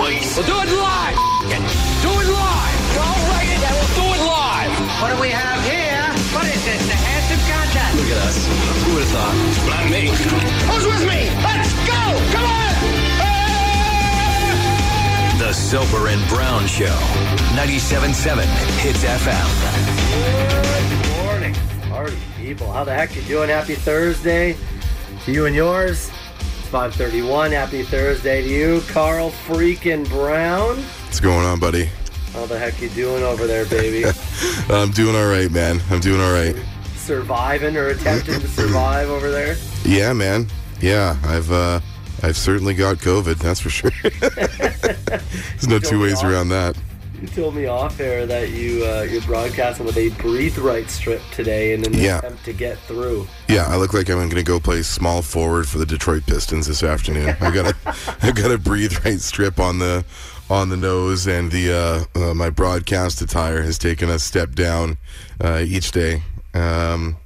please. We'll do it live. It. Do it live. I'll write it and we'll do it live. What do we have here? What is this? The handsome contest? Look at us. Who would have thought? Not me. Who's with me? Let's go! Come on! The Soper and Brown Show. 97.7 Hits FM. Good morning, party people. How the heck you doing? Happy Thursday to you and yours. It's 5:31. Happy Thursday to you, Carl freaking Brown. What's going on, buddy? How the heck you doing over there, baby? I'm doing all right, man. I'm doing all right. Surviving or attempting to survive over there? Yeah, man. Yeah, I've uh, I've certainly got COVID. That's for sure. There's no two ways around that. You told me off air that you uh, you're broadcasting with a breathe right strip today in an Yeah. attempt to get through. Yeah, I look like I'm going to go play small forward for the Detroit Pistons this afternoon. I got a I got a breathe right strip on the on the nose, and the uh, uh, my broadcast attire has taken a step down uh, each day. Um,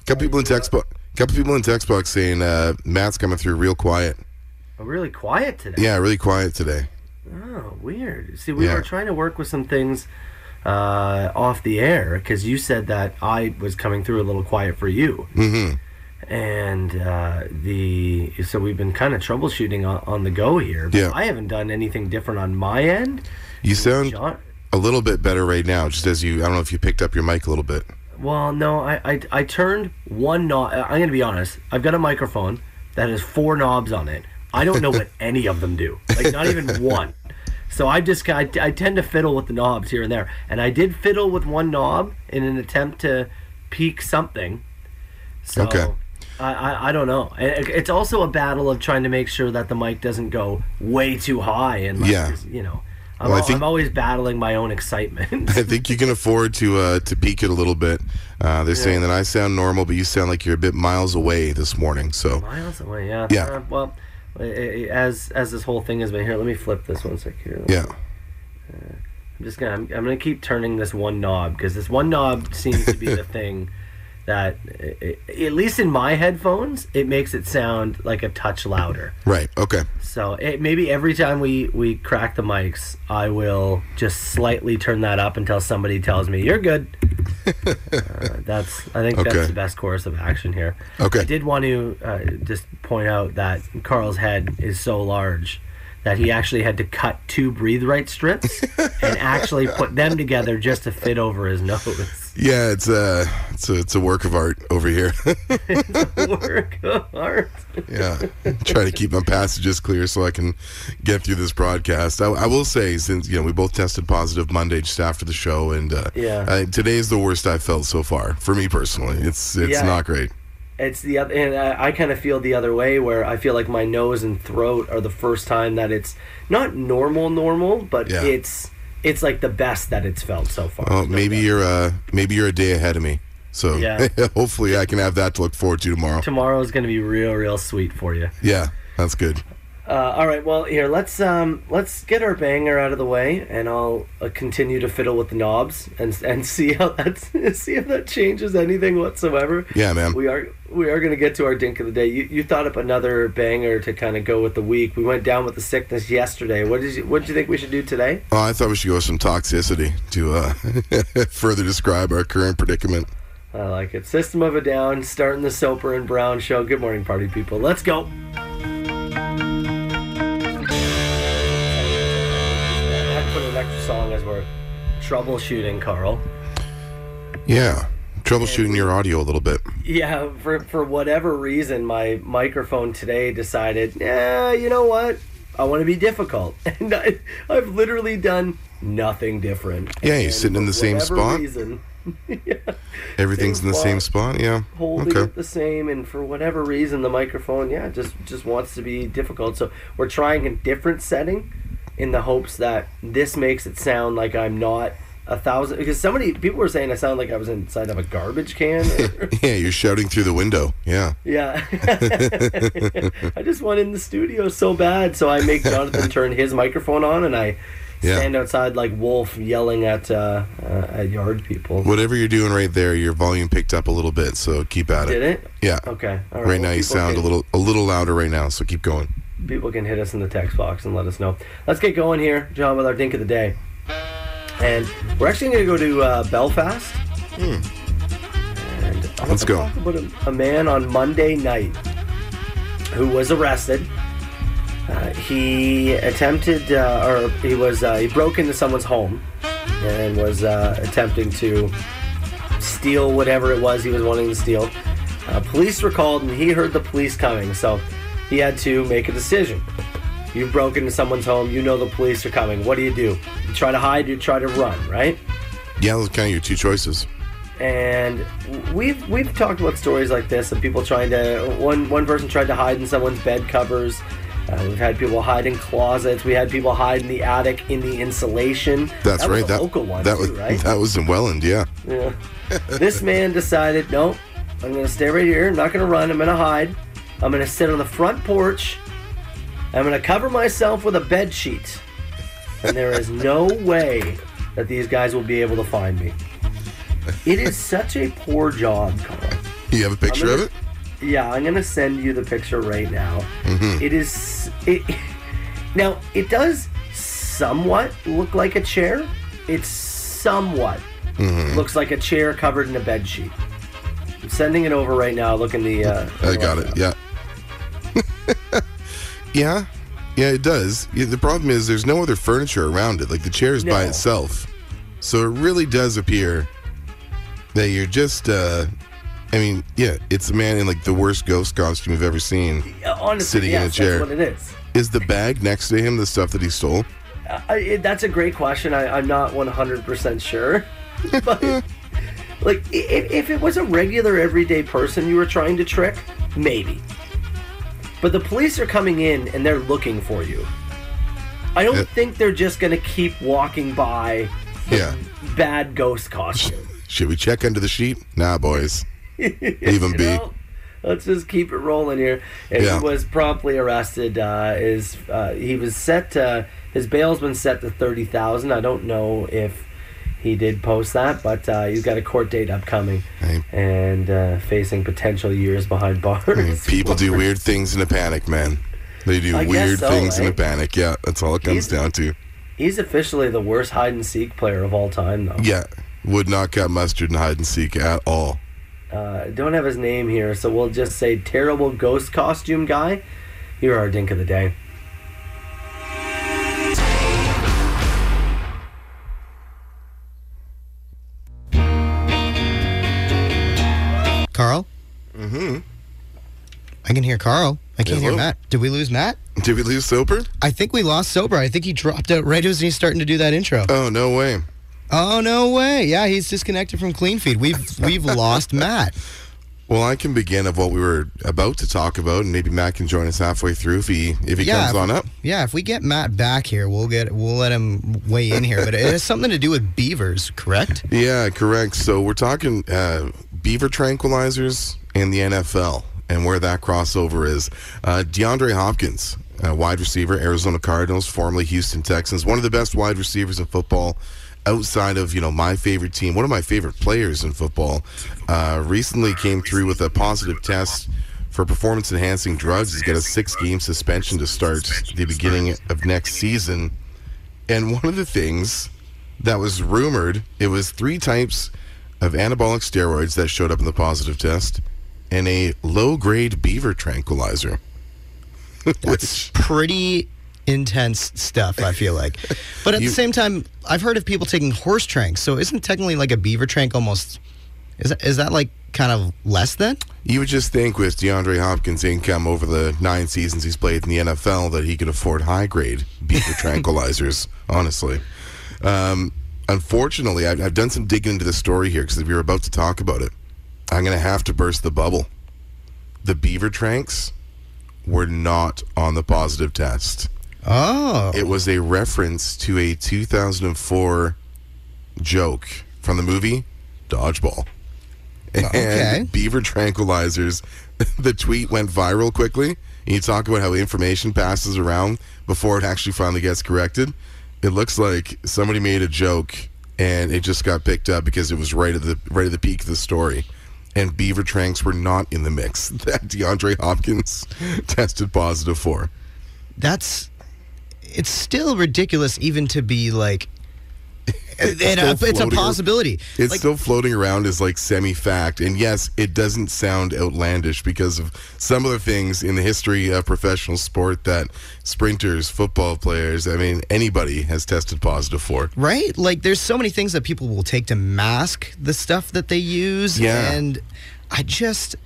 a couple people in text box, couple people in text box saying uh, Matt's coming through real quiet. I'm really quiet today. Yeah, really quiet today. Oh, weird. See, we Yeah. were trying to work with some things uh, off the air because you said that I was coming through a little quiet for you. hmm And uh, the so we've been kind of troubleshooting on, on the go here. But Yeah. I haven't done anything different on my end. You sound John, a little bit better right now, just as you. I don't know if you picked up your mic a little bit. well, no, I, I I turned one knob. I'm gonna be honest. I've got a microphone that has four knobs on it. I don't know what any of them do. Like not even one. So I just I, I tend to fiddle with the knobs here and there, and I did fiddle with one knob in an attempt to peak something. So Okay. I, I, I don't know. It- It's also a battle of trying to make sure that the mic doesn't go way too high and like, Yeah. you know. I'm, Well, I think- I'm always battling my own excitement. I think you can afford to uh, to peak it a little bit. Uh, they're saying that I sound normal, but you sound like you're a bit miles away this morning. So Miles away, yeah. Yeah. Uh, well, as as this whole thing has been here, let me flip this one sec here. yeah, uh, I'm just gonna I'm, I'm gonna keep turning this one knob because this one knob seems to be the thing that, i- i- at least in my headphones, it makes it sound like a touch louder. right, okay, So it, maybe every time we we crack the mics, I will just slightly turn that up until somebody tells me you're good. uh, that's I think Okay. that's the best course of action here. Okay. I did want to uh, just point out that Carl's head is so large that he actually had to cut two breathe right strips and actually put them together just to fit over his nose. Yeah. It's a it's a it's a work of art over here. Work of art. yeah, try to keep my passages clear so I can get through this broadcast. I, I will say, since you know we both tested positive Monday just after the show, and uh, Yeah. uh, today is the worst I've felt so far for me personally. It's it's Yeah. not great. It's the other, and I, I kind of feel the other way where I feel like my nose and throat are the first time that it's not normal, normal, but Yeah. it's it's like the best that it's felt so far. Well, maybe doubt. you're uh maybe you're a day ahead of me. So Yeah. hopefully I can have that to look forward to tomorrow. Tomorrow is going to be real, real sweet for you. Yeah, that's good. Uh, all right, well here let's um let's get our banger out of the way, and I'll uh, continue to fiddle with the knobs and and see how that's see if that changes anything whatsoever. Yeah, man. We are we are gonna get to our dink of the day. You, you thought up another banger to kind of go with the week. We went down with the sickness yesterday. What did you what did you think we should do today? Oh, I thought we should go with some toxicity to uh, further describe our current predicament. I like it. System of a Down, starting the Soper and Brown show. Good morning, party people. Let's go. Troubleshooting, Carl. Yeah, troubleshooting your audio a little bit. Yeah, for for whatever reason, my microphone today decided, yeah, you know what? I want to be difficult, and I, I've literally done nothing different. Yeah, you're sitting in the same spot? Reason, yeah, Everything's in the same spot. Yeah. holding Okay. it the same, and for whatever reason, the microphone, yeah, just just wants to be difficult. So we're trying a different setting, in the hopes that this makes it sound like I'm not a thousand. Because somebody, people were saying I sound like I was inside of a garbage can. or- Yeah, you're shouting through the window. Yeah. Yeah. I just went in the studio so bad, so I make Jonathan turn his microphone on, and I Yeah. stand outside like Wolf yelling at uh, uh, at yard people. Whatever you're doing right there, your volume picked up a little bit, so keep at it. Did it? Yeah. Okay. All Right right. now we'll you sound a little a little louder right now, so keep going. people can hit us in the text box and let us know. Let's get going here, John, with our dink of the day. And we're actually going to go to uh, Belfast. And I Let's go. Talk about a, a man on Monday night who was arrested. Uh, he attempted, uh, or he was, uh, he broke into someone's home and was uh, attempting to steal whatever it was he was wanting to steal. Uh, police were called and he heard the police coming, so he had to make a decision. You've broken into someone's home, you know the police are coming. What do you do? You try to hide, you try to run, right? Yeah, those are kind of your two choices. and we've we've talked about stories like this of people trying to one one person tried to hide in someone's bed covers. Uh, we've had people hide in closets. We had people hide in the attic in the insulation. That's that right. That local one that too, was right? that was in Welland. Yeah. Yeah. this man decided, nope, I'm going to stay right here. I'm not going to run. I'm going to hide. I'm going to sit on the front porch. I'm going to cover myself with a bed sheet. And there is no way that these guys will be able to find me. It is such a poor job, Carl. You have a picture I'm of it? Yeah, I'm gonna send you the picture right now. Mm-hmm. It is it now it does somewhat look like a chair. It's somewhat Mm-hmm. looks like a chair covered in a bed sheet. I'm sending it over right now. Look in the. Uh, I got it. Yeah. yeah. Yeah, it does. Yeah, the problem is there's no other furniture around it. Like the chair is by No. itself. So it really does appear that you're just uh I mean, yeah, it's a man in like the worst ghost costume you've ever seen. Honestly, Sitting in a chair. That's what it is. Is the bag next to him the stuff that he stole? I, that's a great question. I, I'm not 100% sure. but, like, i- if, if it was a regular everyday person you were trying to trick, maybe. But the police are coming in and they're looking for you. I don't Yeah. think they're just going to keep walking by Yeah. bad ghost costume. Should we check under the sheet? Nah, boys. Leave You be. know? Let's just keep it rolling here. And Yeah. he was promptly arrested. Uh, is uh, he was set? To, his bail's been set to thirty thousand. I don't know if he did post that, but uh, he's got a court date upcoming Hey. and uh, facing potential years behind bars. I mean, people do weird things in a panic, man. They do I weird so, things in a panic. Yeah, that's all it comes He's- down to. He's officially the worst hide and seek player of all time, though. Yeah, would not cut mustard in hide and seek at all. Uh, don't have his name here, so we'll just say terrible ghost costume guy. You're our dink of the day. I can hear Carl. I can't hear Matt. Did we lose Matt? Did we lose Soper? I think we lost Soper. I think he dropped out right as he's starting to do that intro. Oh no way. Oh no way! Yeah, he's disconnected from Clean Feed. We've we've lost Matt. Well, I can begin of what we were about to talk about, and maybe Matt can join us halfway through if he if he Yeah, comes if- on up. Yeah, if we get Matt back here, we'll get we'll let him weigh in here. But it has something to do with beavers, correct? Yeah, correct. So we're talking uh, beaver tranquilizers and the NFL and where that crossover is. Uh, DeAndre Hopkins, wide receiver, Arizona Cardinals, formerly Houston Texans, one of the best wide receivers in football outside of you know my favorite team one of my favorite players in football uh, recently came through with a positive test for performance enhancing drugs. He's got a six game suspension to start the beginning of next season. And one of the things that was rumored, it was three types of anabolic steroids that showed up in the positive test and a low grade beaver tranquilizer. That's pretty intense stuff. I feel like, but at You- the same time, I've heard of people taking horse tranks. So isn't technically like a beaver trank almost? Is that, is that like kind of less than? you would just think with DeAndre Hopkins' income over the nine seasons he's played in the NFL that he could afford high grade beaver tranquilizers, honestly. Um, unfortunately, I've, I've done some digging into the story here because we were about to talk about it. I'm going to have to burst the bubble. The beaver tranks were not on the positive test. Oh, It was a reference to a 2004 joke from the movie Dodgeball. Oh, and Okay. beaver tranquilizers. The tweet went viral quickly. And you talk about how information passes around before it actually finally gets corrected. It looks like somebody made a joke and it just got picked up because it was right at the right at the peak of the story. And beaver tranks were not in the mix that DeAndre Hopkins tested positive for. that's it's still ridiculous even to be like. And, uh, still it's a possibility. It's Like, still floating around as like semi-fact, and yes, it doesn't sound outlandish because of some of the things in the history of professional sport that sprinters, football players, I mean, anybody has tested positive for. right? Like, there's so many things that people will take to mask the stuff that they use. Yeah. And I just,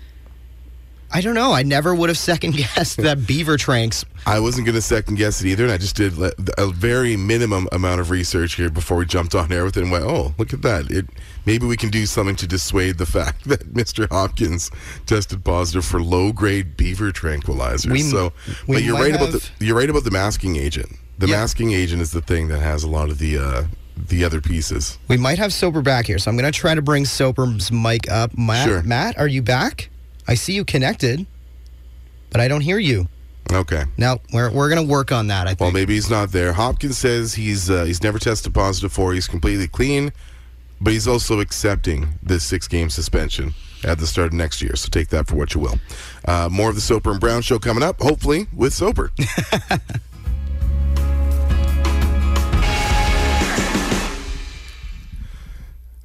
I don't know. I never would have second guessed that beaver tranks. I wasn't going to second guess it either, and I just did a very minimum amount of research here before we jumped on air with it and went, "Oh, look at that! It maybe we can do something to dissuade the fact that Mr. Hopkins tested positive for low-grade beaver tranquilizers." We- so, we but you're right about the you're right about the masking agent. The Yeah. masking agent is the thing that has a lot of the uh, the other pieces. We might have Soper back here, so I'm going to try to bring Soper's mic up. Matt, Sure. Matt, are you back? I see you connected, but I don't hear you. Okay. Now we're we're going to work on that. I think. Well, maybe he's not there. Hopkins says he's uh, he's never tested positive for. He's completely clean, but he's also accepting this six game suspension at the start of next year. So take that for what you will. Uh, more of the Soper and Brown show coming up, hopefully with Soper.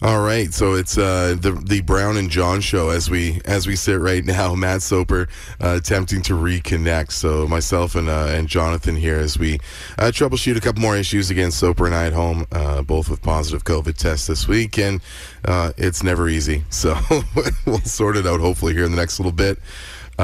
All right, so it's uh, the the Brown and John show as we as we sit right now. Matt Soper uh, attempting to reconnect. So myself and uh, and Jonathan here as we uh, troubleshoot a couple more issues against Soper and I at home, uh, both with positive COVID tests this week, and uh, it's never easy. So we'll sort it out hopefully here in the next little bit.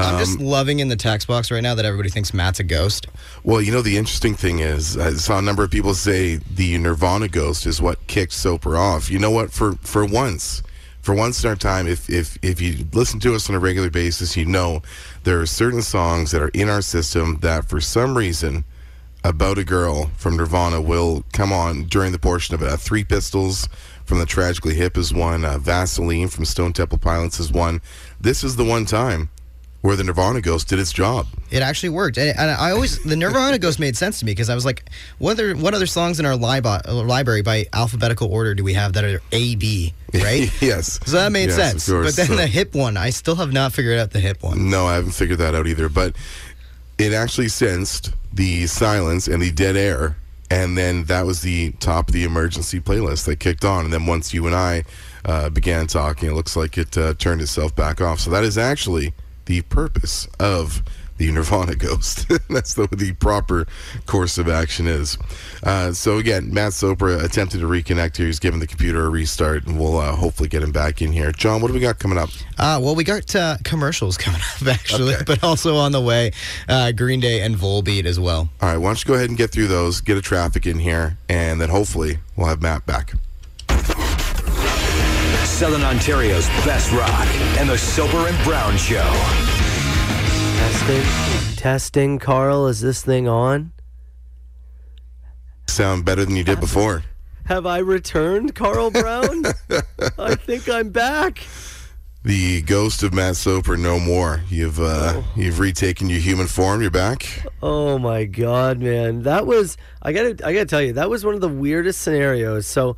I'm Um, just loving in the text box right now that everybody thinks Matt's a ghost. Well, you know, the interesting thing is, I saw a number of people say the Nirvana ghost is what kicked Soper off. You know what? For for once, for once in our time, if if if you listen to us on a regular basis, you know there are certain songs that are in our system that, for some reason, about a girl from Nirvana will come on during the portion of it. Uh, Three Pistols from the Tragically Hip is one. Uh, Vaseline from Stone Temple Pilots is one. This is the one time where the Nirvana ghost did its job. It actually worked, and, and I always the Nirvana Ghost made sense to me because I was like, what other what other songs in our uh, library by alphabetical order do we have that are A B right? yes. So that made Yes, sense. course. But then So- the hip one, I still have not figured out the hip one. No, I haven't figured that out either. But it actually sensed the silence and the dead air, and then that was the top of the emergency playlist that kicked on. And then once you and I uh, began talking, it looks like it uh, turned itself back off. So that is actually the purpose of the Nirvana Ghost. That's the, the proper course of action is. Uh, so again, Matt Soper attempted to reconnect here. He's given the computer a restart, and we'll uh, hopefully get him back in here. John, what do we got coming up? Uh, well, we got uh, commercials coming up actually, Okay. but also on the way, uh, Green Day and Volbeat as well. All right, why don't you go ahead and get through those, get a traffic in here, and then hopefully we'll have Matt back. Southern Ontario's best rock and the Soper and Brown Show. Testing, testing. Carl, is this thing on? Sound better than you did before. Have I returned, Carl Brown? I think I'm back. The ghost of Matt Soper, no more. You've uh, you've retaken your human form. You're back. Oh my god, man. That was I gotta I gotta tell you, that was one of the weirdest scenarios. So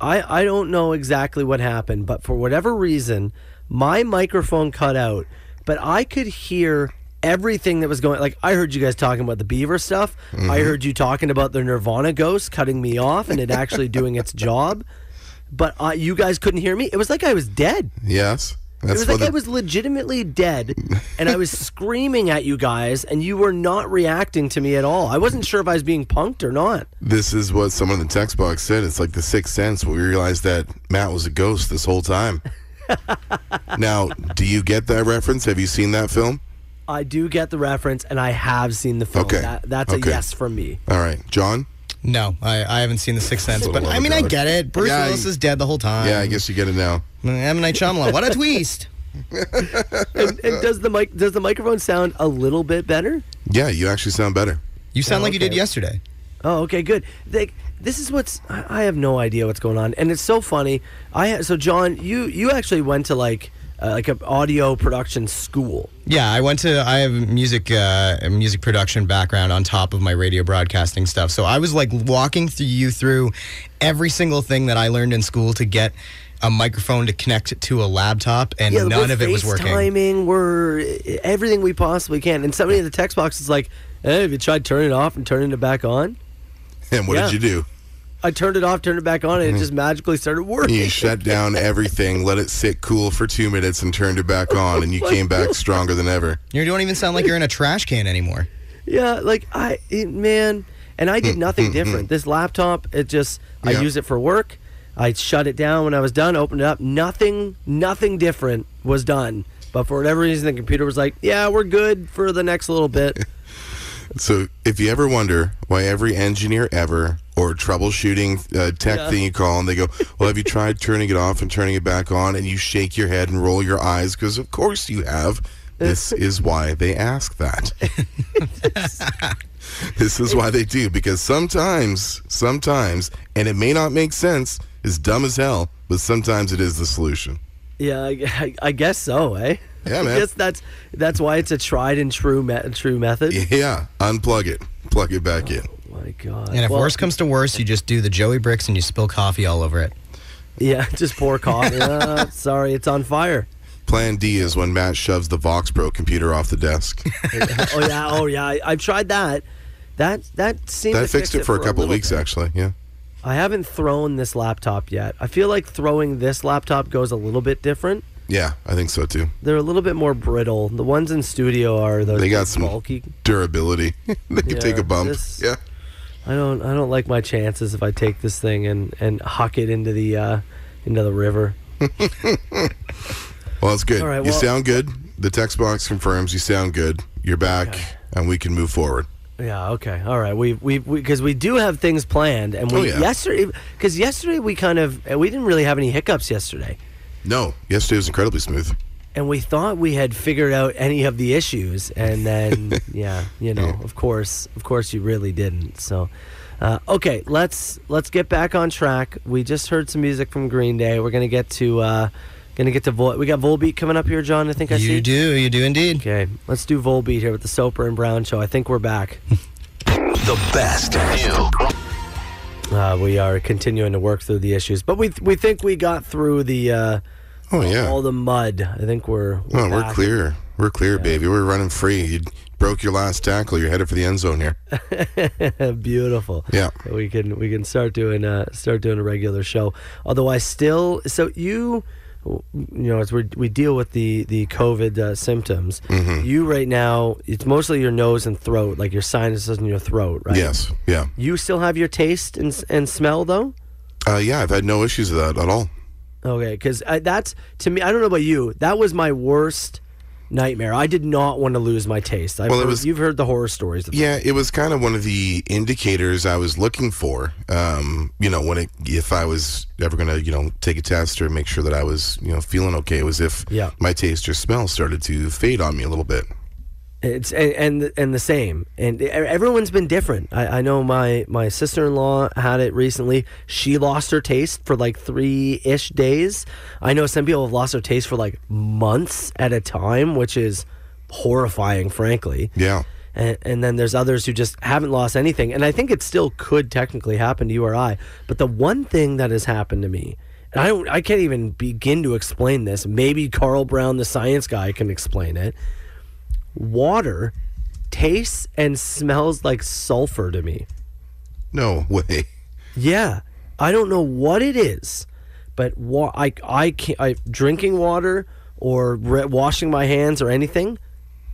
I I don't know exactly what happened, but for whatever reason, my microphone cut out, but I could hear everything that was going like I heard you guys talking about the beaver stuff. I heard you talking about the Nirvana ghost cutting me off and it actually doing its job. But uh, you guys couldn't hear me. It was like I was dead. Yes, It was like the- I was legitimately dead, and I was screaming at you guys, and you were not reacting to me at all. I wasn't sure if I was being punked or not. This is what someone in the text box said. It's like the sixth sense. We realized that Matt was a ghost this whole time. now, do you get that reference? Have you seen that film? I do get the reference, and I have seen the film. Okay. That, that's Okay. a yes from me. All right, John. No, I, I haven't seen The Sixth Sense, but I mean, I get it. Bruce Yeah, Willis I- is dead the whole time. Yeah, I guess you get it now. M. Night Shyamalan, what a twist! And, and does the mic does the microphone sound a little bit better? Yeah, you actually sound better. You sound Oh, like you did okay. yesterday. Oh, okay, good. Like, this is what's I I have no idea what's going on, and it's so funny. I ha- so John, you you actually went to like uh, like an audio production school. Yeah, I went to. I have music, uh, a music production background on top of my radio broadcasting stuff. So I was like walking through you through every single thing that I learned in school to get a microphone to connect it to a laptop, and none of it was working. FaceTiming, we're everything we possibly can. And somebody in the text box is like, Hey, have you tried turning it off and turning it back on? And what Yeah. did you do? I turned it off, turned it back on, and it mm-hmm. just magically started working. You shut down everything, let it sit cool for two minutes, and turned it back oh on, and you came back stronger than ever. You don't even sound like you're in a trash can anymore. Yeah, like I, it, man, and I did hmm, nothing hmm, hmm. different. This laptop, it just, I Yeah. use it for work. I shut it down when I was done, opened it up. Nothing, nothing different was done. But for whatever reason, the computer was like, "Yeah, we're good for the next little bit." So, if you ever wonder why every engineer ever or troubleshooting uh, tech Yeah. thing you call and they go, Well, have you tried turning it off and turning it back on? And you shake your head and roll your eyes because, of course, you have. This is why they ask that. this is why they do because sometimes, sometimes, and it may not make sense, is dumb as hell, but sometimes it is the solution. yeah, I, I, guess so, eh? Yeah, man I guess that's that's why it's a tried and true me- true method. Yeah, unplug it, plug it back in. Oh my God. And if Well, worse comes to worse, you just do the Joey bricks and you spill coffee all over it. yeah, just pour coffee. uh, sorry, it's on fire. Plan D is when Matt shoves the Vox Pro computer off the desk. oh yeah, oh yeah. I, I've tried that. That that seemed that fixed fix it for a couple little weeks, bit. actually. Yeah. I haven't thrown this laptop yet. I feel like throwing this laptop goes a little bit different. Yeah, I think so too. They're a little bit more brittle. The ones in studio are those They got some bulky. durability. they can take a bump. this- Yeah. I don't I don't like my chances if I take this thing and and huck it into the uh, into the river. Well, it's good. All right, you well- sound good. The text box confirms you sound good. You're back, and we can move forward. Yeah. Okay. All right. We we because we, do have things planned, and we Oh, yeah. yesterday because yesterday we kind of we didn't really have any hiccups yesterday. No, yesterday was incredibly smooth. And we thought we had figured out any of the issues. And then yeah you know Yeah. of course of course you really didn't. So uh, okay let's let's get back on track. We just heard some music from green day. We're gonna get to uh gonna get to Vol- we got volbeat coming up here john i think i see? You do, you do indeed. okay let's do volbeat here with the soper and brown show. I think we're back. The best new uh, we are continuing to work through the issues. But we we think we got through the uh Oh yeah. all the mud i think we're Oh, we're back. clear. We're clear, baby. We're running free. You broke your last tackle. You're headed for the end zone here. Beautiful. Yeah. We can we can start doing uh start doing a regular show. Although I still so you you know as we we deal with the the COVID uh, symptoms, Mm-hmm. you right now it's mostly your nose and throat, like your sinuses and your throat, right? Yes. Yeah. You still have your taste and and smell though. Uh, yeah. I've had no issues with that at all. Okay, because that's to me. I don't know about you. That was my worst nightmare. I did not want to lose my taste. I've Well, it heard- was- you've heard the horror stories. Yeah, it was kind of one of the indicators I was looking for. Um, you know, when it, if I was ever going to, you know, take a test or make sure that I was, you know, feeling okay, was if Yeah. my taste or smell started to fade on me a little bit. It's and and, and the same, and everyone's been different. I, I know my my sister in law had it recently. She lost her taste for like three ish days. I know some people have lost their taste for like months at a time, which is horrifying, frankly. Yeah. And, and then there's others who just haven't lost anything. And I think it still could technically happen to you or I. But the one thing that has happened to me, and I don't, I can't even begin to explain this. Maybe Carl Brown, the science guy, can explain it. Water tastes and smells like sulfur to me. No way. Yeah, I don't know what it is, but wa- I I can't. I, drinking water or re- washing my hands or anything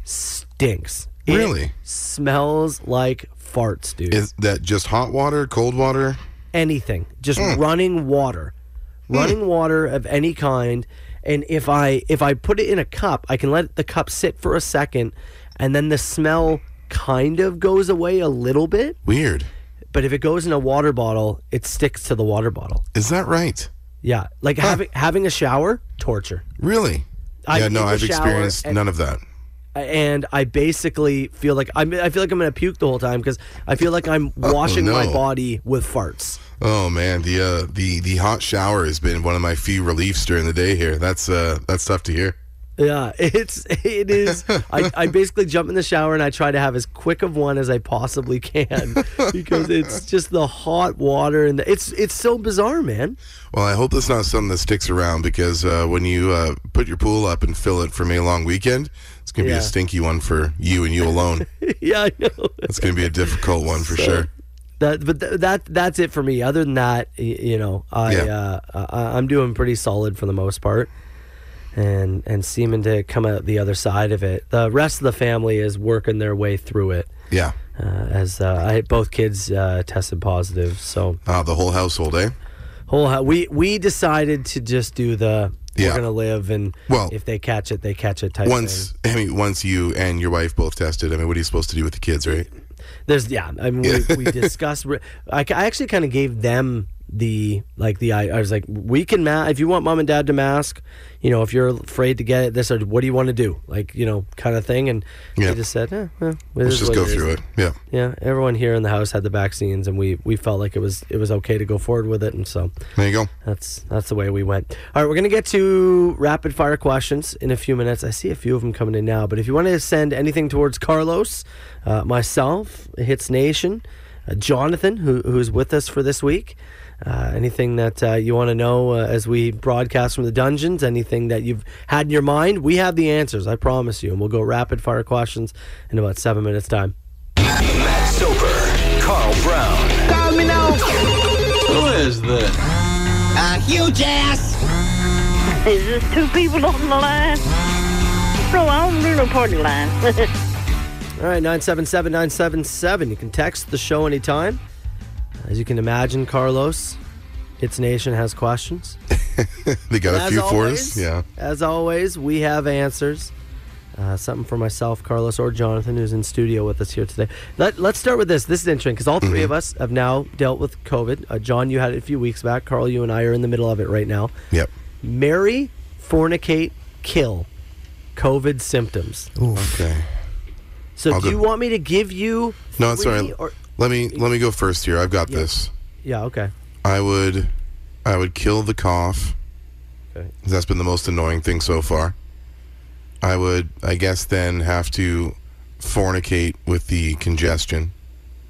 stinks. It Really? smells like farts, dude. Is that just hot water, cold water? anything, just hmm. running water, hmm. running water of any kind. And if I if I put it in a cup, I can let the cup sit for a second, and then the smell kind of goes away a little bit. Weird. But if it goes in a water bottle, it sticks to the water bottle. Is that right? Yeah, like having having a shower, torture. Really? I yeah, no, I've shower experienced and- none of that. And I basically feel like I'm, I feel like I'm gonna puke the whole time because I feel like I'm washing my no. body with farts. Oh man, the uh, the the hot shower has been one of my few reliefs during the day here. That's uh that's tough to hear. Yeah, it's it is. I, I basically jump in the shower and I try to have as quick of one as I possibly can because it's just the hot water and the, it's it's so bizarre, man. Well, I hope that's not something that sticks around because uh, when you uh, put your pool up and fill it for a long weekend, It's gonna be Yeah. a stinky one for you and you alone. yeah, I know. It's gonna be a difficult one for So, sure. That, but th- that that's it for me. Other than that, you know, I Yeah. uh, I, I'm doing pretty solid for the most part, and and seeming to come out the other side of it. The rest of the family is working their way through it. Yeah. Uh, as uh, I both kids uh, tested positive, so Uh, the whole household, eh? whole hou- we we decided to just do the Yeah. we're gonna live and Well- if they catch it, they catch it type Once thing. I mean, once you and your wife both tested, I mean, what are you supposed to do with the kids, right? There's yeah. I mean, we, we discussed. I, I actually kind of gave them the like the I, I was like, we can ma- if you want mom and dad to mask, you know, if you're afraid to get it, this or what do you want to do, like you know, kind of thing. And Yeah. they just said, eh, eh, Let's just go is. through it. Yeah. Yeah, everyone here in the house had the vaccines, and we we felt like it was it was okay to go forward with it, and so There you go. that's that's the way we went. All right, we're gonna get to rapid fire questions in a few minutes. I see a few of them coming in now, but if you want to send anything towards Carlos, uh, myself, Hits Nation, uh, Jonathan, who, who's with us for this week, uh, anything that uh, you want to know uh, as we broadcast from the dungeons, anything that you've had in your mind, we have the answers. I promise you, and we'll go rapid fire questions in about seven minutes time. Matt Soper, Carl Brown. Call me now. Who is this? A huge ass. Is this two people on the line? No, I don't do no party line. All right, 977 977. You can text the show anytime. As you can imagine, Carlos, Hits Nation has questions. They got a As few for us. Yeah. As always, we have answers. Uh, something for myself, Carlos, or Jonathan, who's in studio with us here today. Let, let's start with this. This is interesting because all 3 Mm-hmm. of us have now dealt with COVID. Uh, John, you had it a few weeks back. Carl, you and I are in the middle of it right now. Yep. Marry, fornicate, kill. COVID symptoms. Okay. So, I'll do go- you want me to give you? No, all. Or, Let me let me go first here. I've got Yeah. this. yeah. Okay. I would I would kill the cough. Okay. That's been the most annoying thing so far. I would I guess then have to fornicate with the congestion.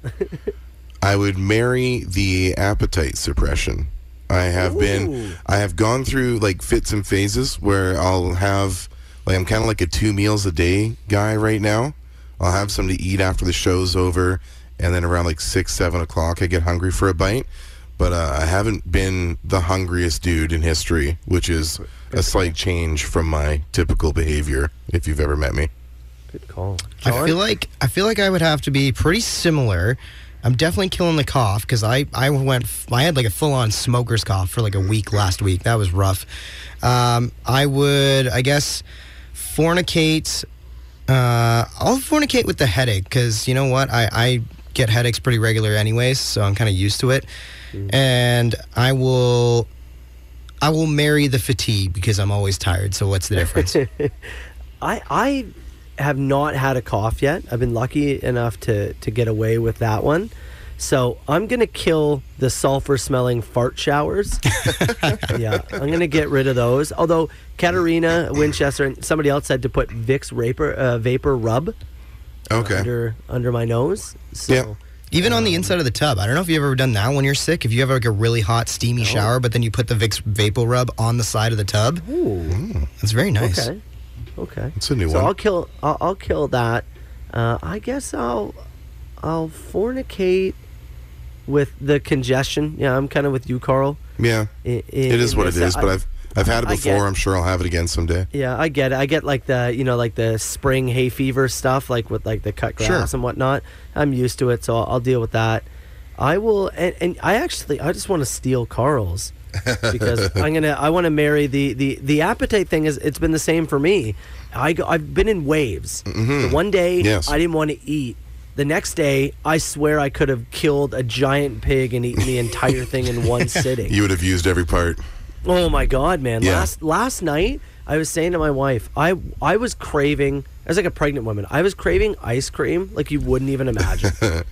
I would marry the appetite suppression. I have Ooh. been I have gone through like fits and phases where I'll have like I'm kind of like a two meals a day guy right now. I'll have something to eat after the show's over, and then around like six seven o'clock I get hungry for a bite. But uh, I haven't been the hungriest dude in history, which is a slight change from my typical behavior. If you've ever met me, Good call. I feel like I feel like I would have to be pretty similar. I'm definitely killing the cough because I I went f- I had like a full on smoker's cough for like a week last week. That was rough. Um, I would I guess fornicate. Uh, I'll fornicate with the headache because you know what I I get headaches pretty regular anyways, so I'm kind of used to it. And I will. I will marry the fatigue because I'm always tired. So what's the difference? I I have not had a cough yet. I've been lucky enough to to get away with that one. So I'm gonna kill the sulfur smelling fart showers. yeah, I'm gonna get rid of those. Although Katarina Winchester and somebody else said to put Vicks vapor uh, vapor rub okay. under under my nose. So Yeah. Even on the inside of the tub. I don't know if you've ever done that when you're sick. If you have like a really hot, steamy shower, but then you put the Vicks Vapor Rub on the side of the tub. Ooh, That's very nice. okay, okay. It's a new so one. I'll kill. I'll, I'll kill that. Uh, I guess I'll I'll fornicate with the congestion. Yeah, I'm kind of with you, Carl. Yeah. I- i- It is what it is, this. is, but I've I've had it before. I'm sure I'll have it again someday. yeah, I get it. I get like the you know like the spring hay fever stuff, like with like the cut grass Sure. and whatnot. I'm used to it, so I'll, I'll deal with that. I will, and, and I actually I just want to steal Carl's because I'm gonna I want to marry the the the appetite thing is it's been the same for me. I go, I've been in waves. The one day Mm-hmm. Yes. I didn't want to eat. The next day, I swear I could have killed a giant pig and eaten the entire thing in one sitting. You would have used every part. Oh my god, man! Yeah. Last last night, I was saying to my wife, I I was craving. I was like a pregnant woman. I was craving ice cream like you wouldn't even imagine. I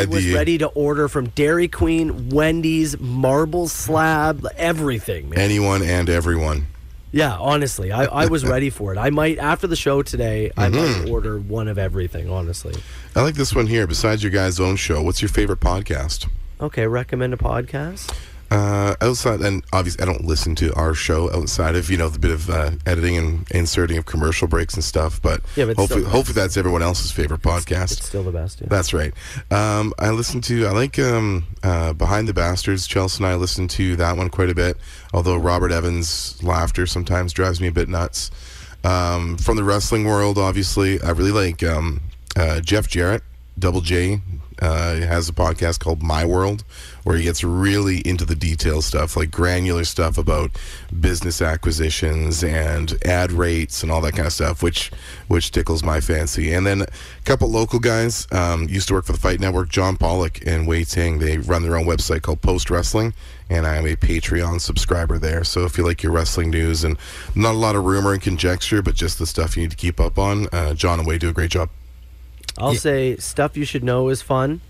I, was the ready to order from Dairy Queen, Wendy's, Marble Slab, everything, man. anyone and everyone. yeah, honestly, I, I was ready for it. I might after the show today. I Mm-hmm. might order one of everything. Honestly. I like this one here. Besides your guys' own show, what's your favorite podcast? Okay, recommend a podcast. Uh, outside, and obviously, I don't listen to our show outside of you know the bit of uh, editing and inserting of commercial breaks and stuff. But, Yeah, but hopefully, hopefully that's everyone else's favorite podcast. It's still the best. Yeah. That's right. Um, I listen to, I like um, uh, Behind the Bastards. Chelsea and I listen to that one quite a bit, although Robert Evans' laughter sometimes drives me a bit nuts. Um, from the wrestling world, obviously, I really like um, uh, Jeff Jarrett, Double J. Uh, has a podcast called My World, where he gets really into the detail stuff, like granular stuff about business acquisitions and ad rates and all that kind of stuff, which which tickles my fancy. And then a couple local guys um, used to work for the Fight Network, John Pollock and Wai Ting. They run their own website called Post Wrestling, and I am a Patreon subscriber there. So if you like your wrestling news and not a lot of rumor and conjecture, but just the stuff you need to keep up on, uh, John and Wai do a great job. I'll say stuff you should know is fun.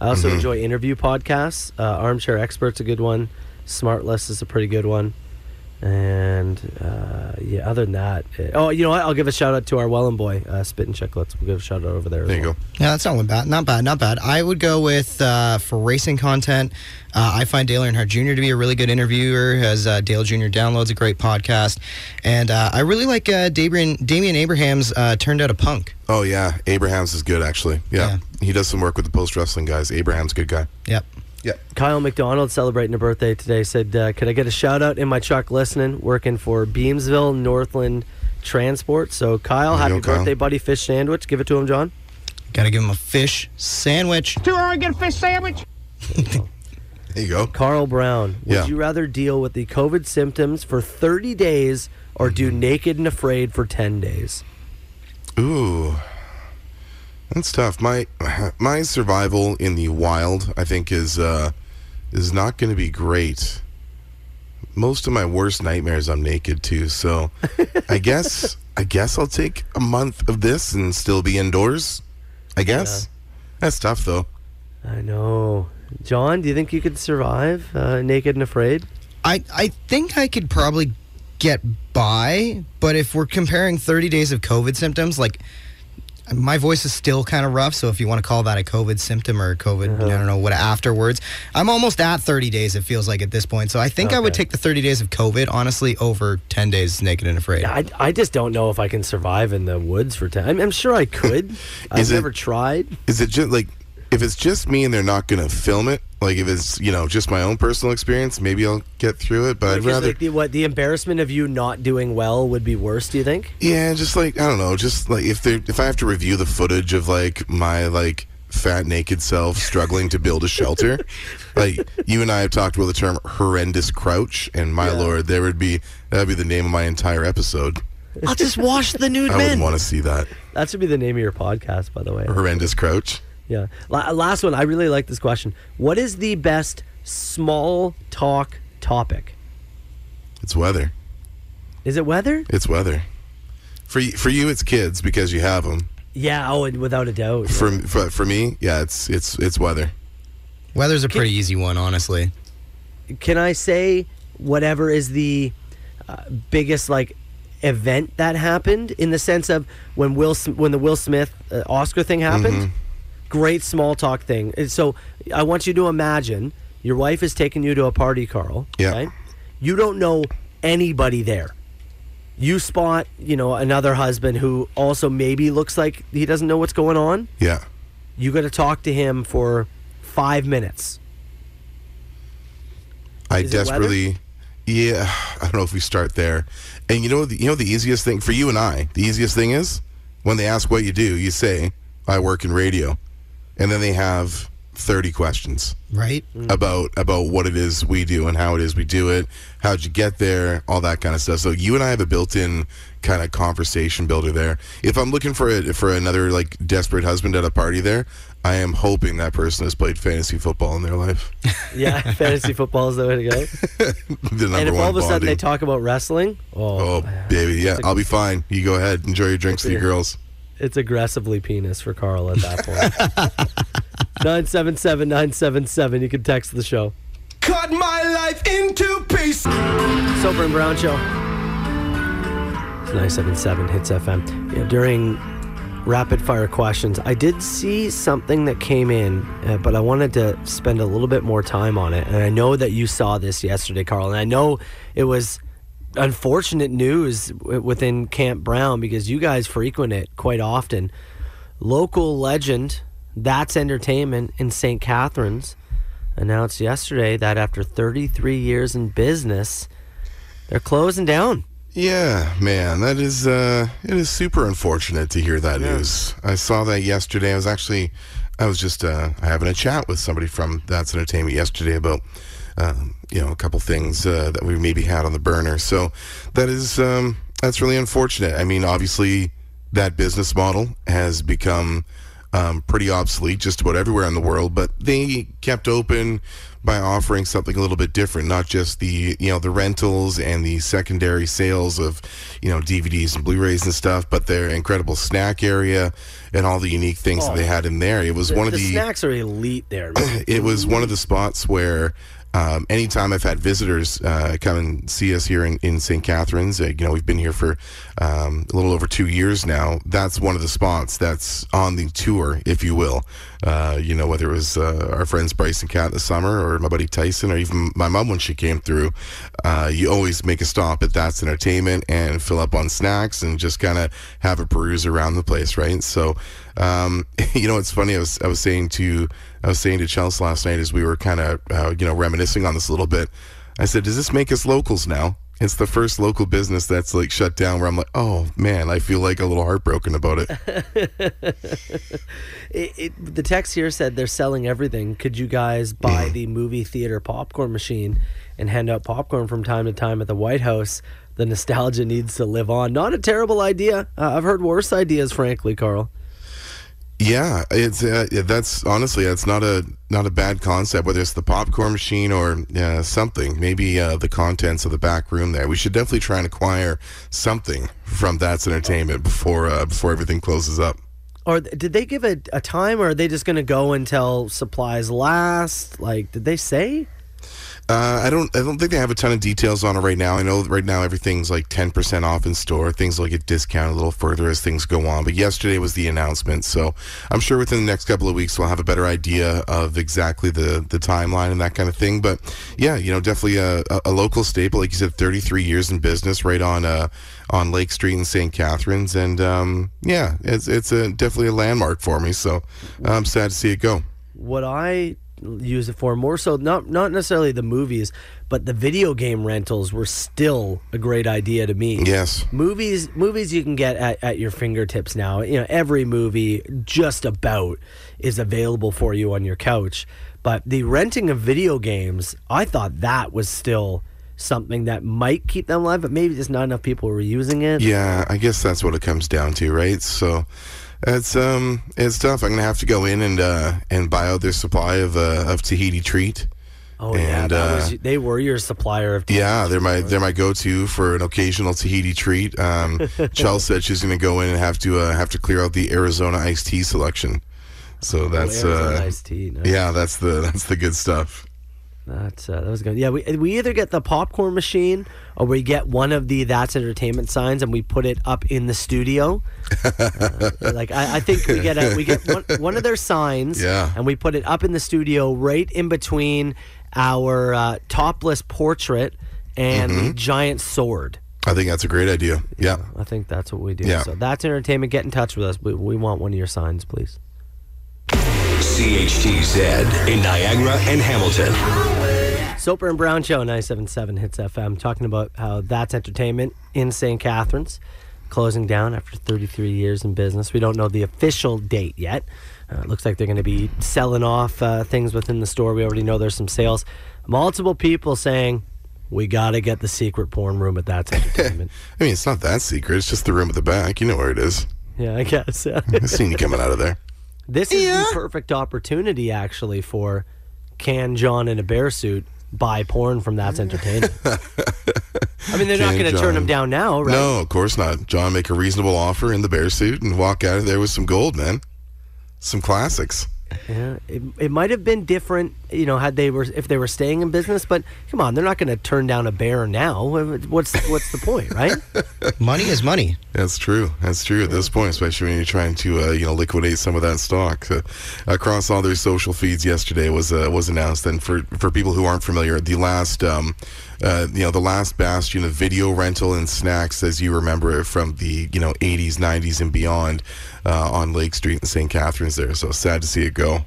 I also Mm-hmm. enjoy interview podcasts. Uh, Armchair Expert's a good one. Smartless is a pretty good one. And uh, yeah, other than that, uh, oh, you know what? I'll give a shout out to our Welland boy, uh, Spittin' Chiclets. We'll give a shout out over there. as There you well. go. Yeah, that's not bad. Not bad. Not bad. I would go with uh, for racing content. Uh, I find Dale Earnhardt Jr. to be a really good interviewer. Has uh, Dale Jr. downloads a great podcast, and uh, I really like uh, Damian Damian Abraham's uh, turned out a punk. Oh yeah, Abraham's is good actually. Yeah, Yeah. he does some work with the post wrestling guys. Abraham's a good guy. Yep. Yeah. Kyle McDonald celebrating a birthday today said, uh, Could I get a shout out in my truck listening, working for Beamsville Northland Transport? So, Kyle, happy go, Kyle. birthday, buddy. Fish sandwich. Give it to him, John. Got to give him a fish sandwich. Two Oregon fish sandwich. There you go. Carl Brown, would Yeah. you rather deal with the COVID symptoms for 30 days or do Mm-hmm. naked and afraid for 10 days? Ooh, that's tough. My my survival in the wild, I think, is uh, is not going to be great. Most of my worst nightmares, I'm naked too. So, I guess I guess I'll take a month of this and still be indoors. I guess that's tough though. I know. John, do you think you could survive uh, naked and afraid? I I think I could probably get by, but if we're comparing 30 days of COVID symptoms, like my voice is still kind of rough. So if you want to call that a COVID symptom or a COVID, I uh-huh. don't know what afterwards, I'm almost at 30 days. It feels like at this point. So I think I would take the 30 days of COVID honestly over 10 days naked and afraid. I, I just don't know if I can survive in the woods for 10. I'm, I'm sure I could. I've Is it- never tried. Is it just like if it's just me and they're not going to film it? Like if it's you know just my own personal experience, maybe I'll get through it. But I'd rather. like, the, what the embarrassment of you not doing well would be worse? Do you think? Yeah, just like I don't know, just like if they if I have to review the footage of like my like fat naked self struggling to build a shelter, like you and I have talked about the term horrendous crouch, and my lord, there would be that would be the name of my entire episode. I'll just wash the nude I men. wouldn't want to see that That should be the name of your podcast, by the way. horrendous crouch. Yeah. La- last one. I really like this question. What is the best small talk topic? It's weather. Is it weather? It's weather. For y- for you, it's kids because you have them. Yeah. Oh, and without a doubt. For for, for me, yeah, it's it's it's weather. Weather's a pretty easy one, honestly. Can I say whatever is the uh, biggest like event that happened in the sense of when Will when the Will Smith uh, Oscar thing happened? Mm-hmm. Great small talk thing. So I want you to imagine your wife is taking you to a party, Carl. Yeah. You don't know anybody there. You spot, you know, another husband who also maybe looks like he doesn't know what's going on. Yeah. You got to talk to him for five minutes. I Is desperately, yeah. I don't know if we start there. And you know, the, you know, the easiest thing for you and I, the easiest thing is when they ask what you do, you say, "I work in radio," and then they have thirty questions Right? Mm. about about what it is we do and how it is we do it. How'd you get there? All that kind of stuff. So you and I have a built-in kind of conversation builder there. If I'm looking for a, for another like desperate husband at a party, there, I am hoping that person has played fantasy football in their life. Yeah, fantasy football is the way to go. the number and if one all of a sudden they talk about wrestling, oh, Oh, baby, yeah, I'll be fine. You go ahead, enjoy your drinks with your girls. It's aggressively penis for Carl at that point. 977 977. You can text the show. Cut my life into pieces. Soper and Brown Show. It's 977 Hits FM. You know, during rapid fire questions. I did see something that came in, uh, but I wanted to spend a little bit more time on it. And I know that you saw this yesterday, Carl. And I know it was unfortunate news within Camp Brown because you guys frequent it quite often. Local legend, That's Entertainment in St. Catharines, announced yesterday that after 33 years in business, they're closing down. Yeah, man, that is uh, it is super unfortunate to hear that news. I saw that yesterday. I was actually, I was just uh, having a chat with somebody from That's Entertainment yesterday about, um, you know, a couple things uh, that we maybe had on the burner. So that is um, that's really unfortunate. I mean, obviously, that business model has become um, pretty obsolete just about everywhere in the world, but they kept open by offering something a little bit different, not just the you know the rentals and the secondary sales of you know DVDs and Blu-rays and stuff, but their incredible snack area and all the unique things that they had in there. It was The, one of the the snacks are elite there. it was one of the spots where um, anytime I've had visitors uh, come and see us here in, in St. Catharines, uh, you know, we've been here for um, a little over two years now. That's one of the spots that's on the tour, if you will. Uh, you know, whether it was uh, our friends Bryce and in the summer or my buddy Tyson or even my mom when she came through, uh, you always make a stop at That's Entertainment and fill up on snacks and just kind of have a peruse around the place, right? So, um, you know, it's funny. I was I was saying to I was saying to Chelsea last night as we were kind of uh, you know reminiscing on this a little bit. I said, "Does this make us locals now?" It's the first local business that's like shut down. Where I'm like, "Oh man, I feel like a little heartbroken about it." It, it, the text here said they're selling everything. Could you guys buy the movie theater popcorn machine and hand out popcorn from time to time at the White House? The nostalgia needs to live on. Not a terrible idea. Uh, I've heard worse ideas, frankly, Carl. Yeah, it's uh, that's honestly that's not a not a bad concept. Whether it's the popcorn machine or uh, something, maybe uh, the contents of the back room there. We should definitely try and acquire something from That's Entertainment before uh, before everything closes up. Or did they give a, a time, or are they just going to go until supplies last? Like, did they say? Uh, I don't. I don't think they have a ton of details on it right now. I know right now everything's like ten percent off in store. Things will get discounted a little further as things go on. But yesterday was the announcement, so I'm sure within the next couple of weeks we'll have a better idea of exactly the the timeline and that kind of thing. But yeah, you know, definitely a, a, local staple, like you said, 33 years in business, right on uh, on Lake Street in St. Catharines, and um, yeah, it's it's a definitely a landmark for me. So I'm sad to see it go. what I use it for more so not not necessarily the movies, but the video game rentals were still a great idea to me. Yes. Movies movies you can get at, at your fingertips now. You know, every movie just about is available for you on your couch. But the renting of video games, I thought that was still something that might keep them alive, but maybe just not enough people were using it. Yeah, I guess that's what it comes down to, right? So it's um it's tough. I'm gonna have to go in and uh and buy out their supply of uh of Tahiti treat. Oh yeah, And, that uh, was, they were your supplier of Yeah, they're my they're my go to for an occasional Tahiti treat. Um, Chelsea said she's gonna go in and have to uh, have to clear out the Arizona iced tea selection. So that's Arizona uh, iced tea, nice. yeah, that's the that's the good stuff. That's uh, that was good. Yeah, we we either get the popcorn machine or we get one of the That's Entertainment signs and we put it up in the studio. Uh, like I, I think we get a, we get one, one of their signs, Yeah. and we put it up in the studio right in between our uh, topless portrait and Mm-hmm. the giant sword. I think that's a great idea. Yeah. I think that's what we do. Yeah. So That's Entertainment. Get in touch with us. We, we want one of your signs, please. CHTZ in Niagara and Hamilton. Soper and Brown Show, 977 Hits FM, talking about how that's entertainment in St. Catharines, closing down after 33 years in business. We don't know the official date yet. Uh, it looks like they're going to be selling off uh, things within the store. We already know there's some sales. Multiple people saying, we got to get the secret porn room at That's Entertainment. I mean, it's not that secret. It's just the room at the back. You know where it is. yeah, I guess. I've seen you coming out of there. This is the perfect opportunity, actually, for can John in a bear suit buy porn from That's Entertainment? I mean, they're not going to turn him down now, right? No, of course not. John, make a reasonable offer in the bear suit and walk out of there with some gold, man. Some classics. Yeah, it, it might have been different you know, had they were if they were staying in business. But come on, they're not going to turn down a bear now. What's what's the point, right? Money is money. That's true. That's true at this point, especially when you're trying to uh, you know liquidate some of that stock. Uh, across all their social feeds yesterday was uh, was announced. And for for people who aren't familiar, the last um, uh, you know the last bastion of video rental and snacks, as you remember it from the you know 80s, 90s, and beyond, uh, on Lake Street in St. Catharines. There, so sad to see it go.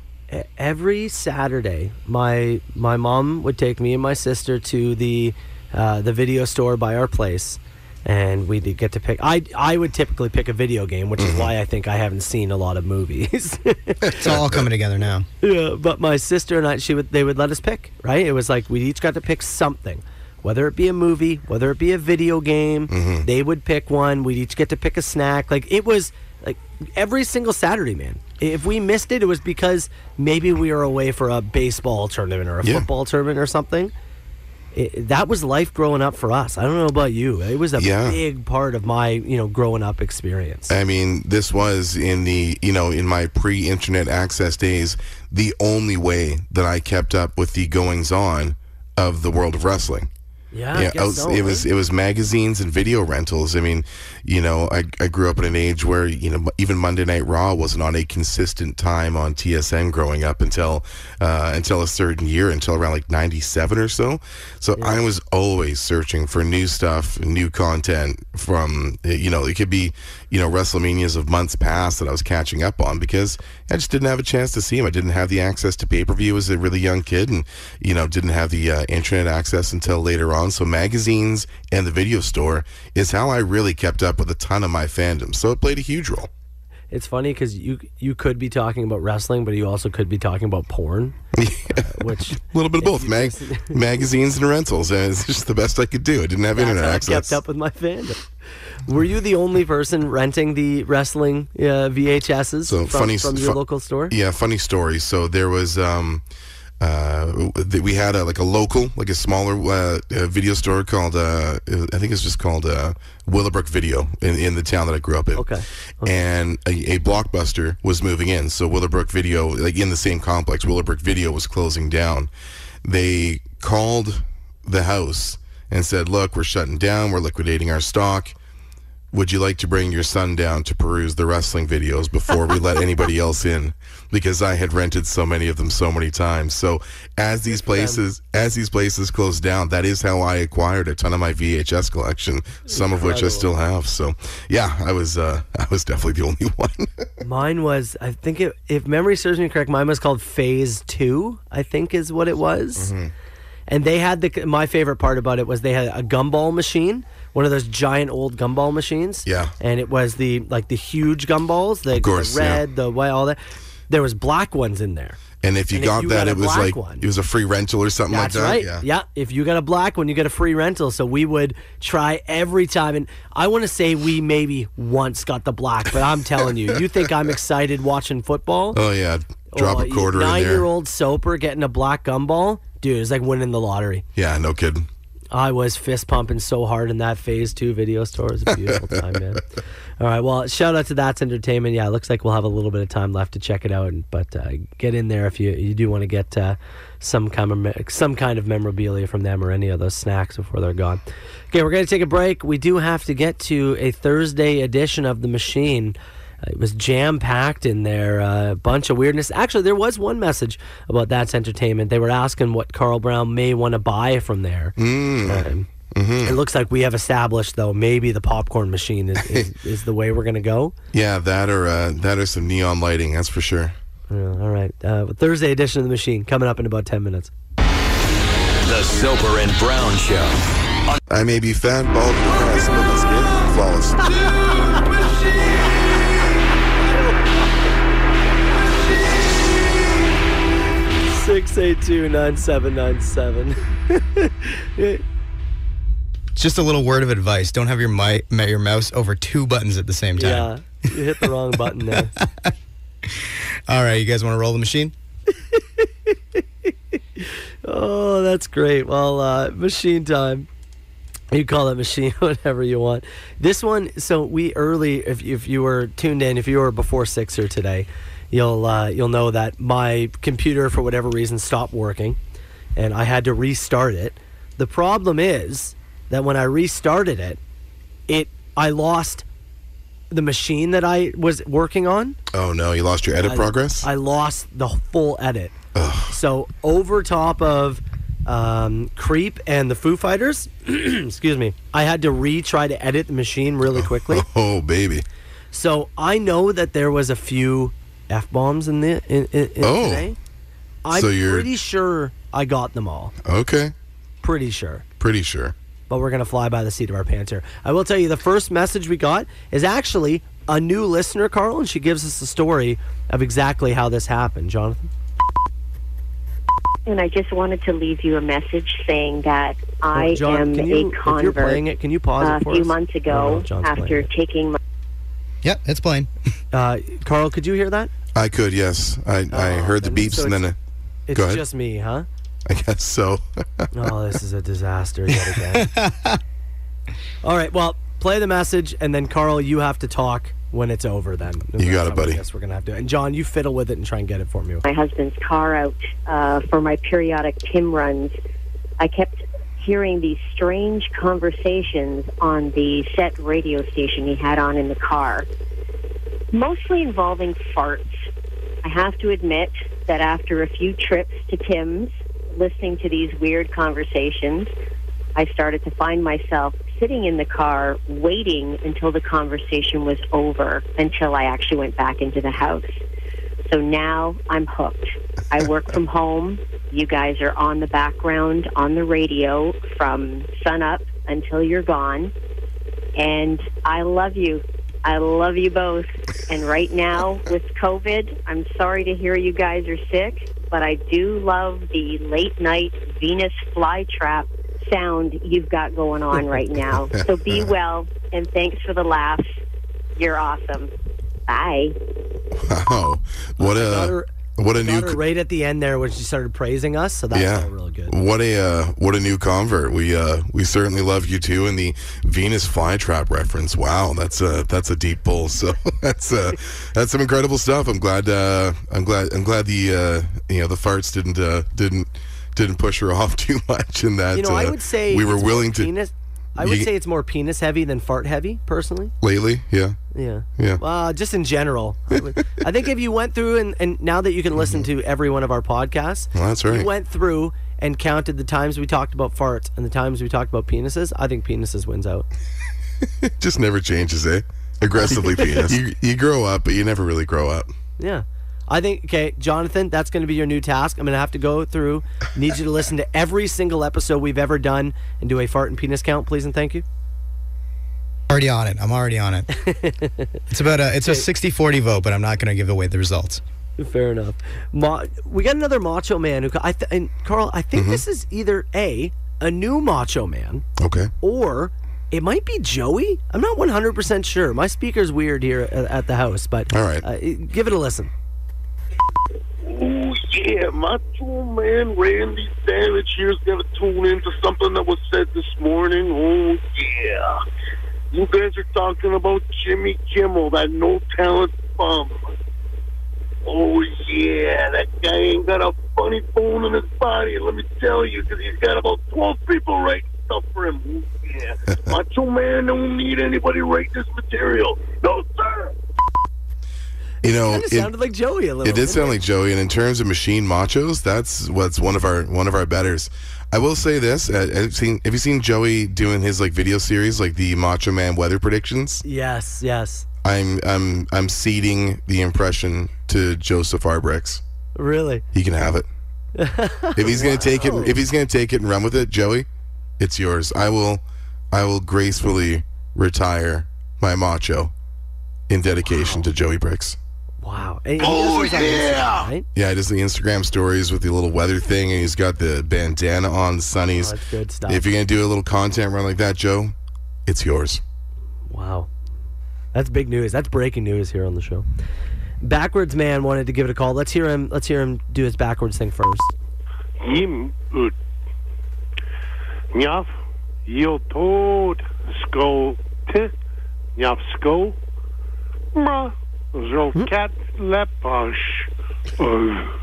Every Saturday, my my mom would take me and my sister to the uh, the video store by our place, and we'd get to pick. I I would typically pick a video game, which is why I think I haven't seen a lot of movies. It's all coming together now. Yeah, but my sister and I, she would, they would let us pick, right? It was like we each got to pick something, whether it be a movie, whether it be a video game. Mm-hmm. They would pick one. We'd each get to pick a snack. Like it was like every single Saturday, man. If we missed it, it was because maybe we were away for a baseball tournament or a Yeah. football tournament or something. It, that was life growing up for us. I don't know about you. It was a Yeah. big part of my, you know, growing up experience. I mean, this was in the, you know, in my pre internet access days, the only way that I kept up with the goings on of the world of wrestling. Yeah, I yeah, was- so, it right? was it was magazines and video rentals. I mean, you know, I, I grew up in an age where you know even Monday Night Raw wasn't on a consistent time on TSN growing up until uh, until a certain year, until around like '97 or so. So I was always searching for new stuff, new content from you know it could be you know WrestleManias of months past that I was catching up on because I just didn't have a chance to see them. I didn't have the access to pay per view as a really young kid, and you know didn't have the uh, internet access until later on. So magazines and the video store is how I really kept up with a ton of my fandom. So it played a huge role. It's funny because you you could be talking about wrestling, but you also could be talking about porn, uh, which A little bit of both, Mag- magazines and rentals, and it's just the best I could do. I didn't have internet how I access. kept up with my fandom. Were you the only person renting the wrestling uh, VHSs So from, funny from your local store? Yeah, funny story. So there was um uh we had a like a local like a smaller uh, uh, video store called uh I think it's just called uh Willowbrook Video in, in the town that I grew up in. Okay. And a, a blockbuster was moving in. So Willowbrook Video like in the same complex Willowbrook Video was closing down. They called the house and said, "Look, we're shutting down. We're liquidating our stock." Would you like to bring your son down to peruse the wrestling videos before we let anybody else in because i had rented so many of them so many times so as these places as these places closed down that is how i acquired a ton of my vhs collection some of which i still have so yeah i was uh i was definitely the only one Mine was, I think, it, if memory serves me correct, mine was called Phase Two. I think is what it was. Mm-hmm. And they had the my favorite part about it was they had a gumball machine, one of those giant old gumball machines. Yeah. And it was the like the huge gumballs, the, course, the yeah. red, the white, all that. There was black ones in there. and if you And if got you that got it was like one- it was a free rental or something That's like that right. yeah Yeah. If you got a black one, you get a free rental. So we would try every time. And I want to say we maybe once got the black, but I'm telling you, you think I'm excited watching football? oh yeah drop Oh, a quarter in there Nine-year-old Soper getting a black gumball, dude, it's like winning the lottery. yeah no kidding I was fist pumping so hard in that Phase Two video store. It was a beautiful time, man. All right, well, shout out to That's Entertainment. Yeah, it looks like we'll have a little bit of time left to check it out, and- but uh, get in there if you you do want to get uh, some kind of me- some kind of memorabilia from them or any of those snacks before they're gone. Okay, we're gonna take a break. We do have to get to a Thursday edition of the Machine. Uh, It was jam packed in there, a uh, bunch of weirdness. Actually, there was one message about that's entertainment. They were asking what Carl Brown may want to buy from there. Um, It looks like we have established, though, maybe the popcorn machine is, is, is the way we're going to go. yeah that or uh that or some neon lighting that's for sure Yeah, all right. Uh, Thursday edition of the machine coming up in about 10 minutes. The Soper and Brown Show. I may be fat, bald, and depressed, but let's get flawless. 682 9797. Just a little word of advice: don't have your mi- your mouse over two buttons at the same time. Yeah, you hit the wrong button there. All right, you guys want to roll the machine? Oh, that's great. Well, uh, machine time. You call it machine, whatever you want. This one, so we early, if, if you were tuned in, if you were before Sixer today, you'll uh, you'll know that my computer for whatever reason stopped working, and I had to restart it. The problem is that when I restarted it, it I lost the machine that I was working on. Oh no, you lost your edit I- progress. I lost the full edit. So over top of um, Creep and the Foo Fighters, excuse me, I had to retry to edit the machine really quickly. oh baby. So I know that there was a few f bombs in the in, in, in Oh. today. I'm So you're- pretty sure I got them all. Okay, Pretty sure. pretty sure. But we're gonna fly by the seat of our pants here. I will tell you, the first message we got is actually a new listener, Carl, and she gives us the story of exactly how this happened. Jonathan. And I just wanted to leave you a message saying that oh, I Oh, John, am you, a if you're convert. playing it, can you pause a it for few us? months I don't know ago, if John's after taking my Yep, it's playing. Uh, Carl, could you hear that? I could, yes. I, I Oh, heard the beeps so and then it's- uh, It's Go ahead. just me, huh? I guess so. Oh, this is a disaster yet again. All right, well, play the message, and then Carl, you have to talk when it's over. Then You got it, buddy. Yes, we're gonna have to. And John, you fiddle with it and try and get it for me. my husband's car out uh, for my periodic Tim runs, I kept hearing these strange conversations on the set radio station he had on in the car, mostly involving farts. I have to admit that after a few trips to Tim's, listening to these weird conversations, I started to find myself sitting in the car waiting until the conversation was over until I actually went back into the house. So now I'm hooked. I work from home. You guys are on the background on the radio from sun up until you're gone. And I love you. I love you both. And right now with COVID, I'm sorry to hear you guys are sick, but I do love the late night Venus flytrap sound you've got going on right now. So be well and thanks for the laughs. You're awesome. Bye. wow, what got a her- what a new right at the end there when she started praising us, so that yeah, felt real good. what a uh, what a new convert. We uh, we certainly love you too, and the Venus flytrap reference. Wow, that's a that's a deep pull. So that's uh, that's some incredible stuff. I'm glad uh, I'm glad I'm glad the uh, you know the farts didn't uh, didn't didn't push her off too much, and that You know, I uh, would say we were willing to I would You- say it's more penis heavy than fart heavy, personally. lately. Yeah, Yeah. Yeah. Uh, just in general. I, would- I think if you went through and, and now that you can listen to every one of our podcasts, Well, that's right. you went through and counted the times we talked about farts and the times we talked about penises, I think penises wins out. just never changes, eh? Aggressively penis. You, you grow up, but you never really grow up. Yeah. I think, okay, Jonathan, that's going to be your new task. I'm going to have to go through, need you to listen to every single episode we've ever done and do a fart and penis count, please and thank you. Already on it. I'm already on it. it's about a it's a 60-40 vote, but I'm not going to give away the results. Fair enough. Ma- we got another Macho Man who, I th- and Carl, I think this is either A, a new Macho Man, Okay. or it might be Joey. I'm not 100% sure. My speaker's weird here at, at the house, but All right. uh, give it a listen. Oh yeah, Macho Man Randy Savage here's gonna tune into something that was said this morning. Oh yeah. You guys are talking about Jimmy Kimmel, that no talent bum. Oh yeah, that guy ain't got a funny bone in his body, let me tell you, because he's got about 12 people writing stuff for him. Oh yeah. Macho Man don't need anybody writing this material. No sir. You know, in- sounded like Joey a little. Bit. It did sound like Joey, and in terms of machine machos, that's what's one of our one of our betters. I will say this: uh, have, seen, have you seen Joey doing his like video series, like the Macho Man weather predictions? Yes, yes. I'm I'm I'm ceding the impression to Joseph Arbrix. Really? He can have it. if he's gonna take it, if he's gonna take it and run with it, Joey, it's yours. I will, I will gracefully retire my macho in dedication to Joey Bricks. Wow. And he does those on Instagram, right? Yeah, he does the Instagram stories with the little weather thing, and he's got the bandana on, sunnies. Oh, that's good stuff. if you're gonna do a little content run like that, Joe, it's yours. Wow. That's big news. That's breaking news here on the show. Backwards man wanted to give it a call. Let's hear him let's hear him do his backwards thing first. Im ut. Njav, jo tod, sko, te, njav sko, mra, So cat lepage. Oh.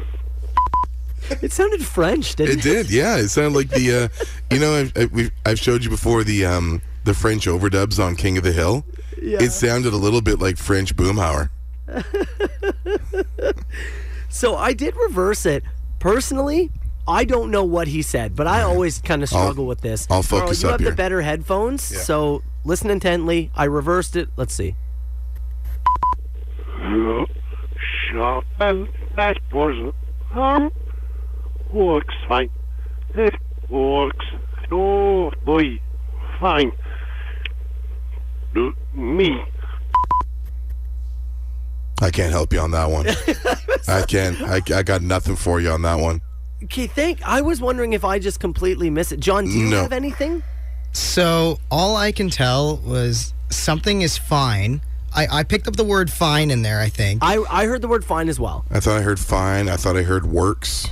It sounded French, didn't It it? did, yeah. It sounded like the, uh, you know, I've, I've, we've, I've showed you before the um, the French overdubs on King of the Hill. Yeah. It sounded a little bit like French Boomhauer. So I did reverse it. Personally, I don't know what he said, but I always kind of struggle with this. I'll Carl, focus you up have here. the better headphones, Yeah. so listen intently. I reversed it. Let's see. Shop and that was um works fine. It works. Oh boy, fine. Do me. I can't help you on that one. I can't. I, I got nothing for you on that one. Okay, thank. I was wondering if I just completely missed it. John, do you No. have anything? So all I can tell was something is fine. I, I picked up the word fine in there, I think. I I heard the word fine as well. I thought I heard fine. I thought I heard works.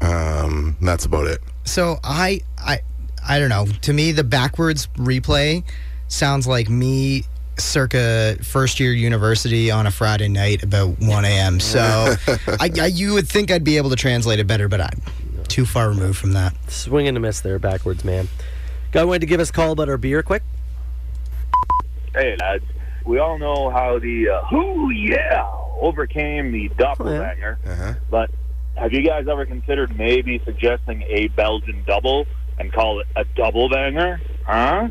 Um, that's about it. So I I I don't know. To me the backwards replay sounds like me circa first year university on a Friday night about 1 a.m. So I, I you would think I'd be able to translate it better, but I'm too far removed from that. Swing and a miss there, backwards man. Guy wanted to give us a call about our beer quick. Hey, lads. We all know how the uh, "Who Yeah" overcame the doppelganger, Uh-huh. but have you guys ever considered maybe suggesting a Belgian double and call it a double banger? Huh?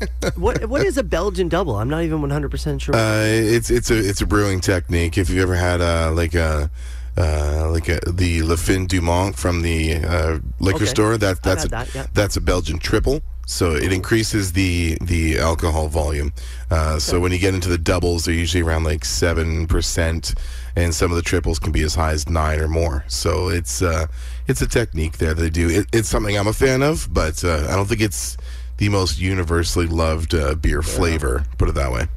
what what is a Belgian double? I'm not even 100 percent sure. Uh, it's it's a it's a brewing technique. If you ever had uh, like a uh, like a, the La Fin du Monde from the uh, liquor Okay. store, that that's a, that, yeah. that's a Belgian triple. So it increases the the alcohol volume. Uh, so when you get into the doubles, they're usually around like seven percent, and some of the triples can be as high as nine or more. So it's uh, it's a technique there that they do. It, it's something I'm a fan of, but uh, I don't think it's the most universally loved uh, beer flavor. Put it that way.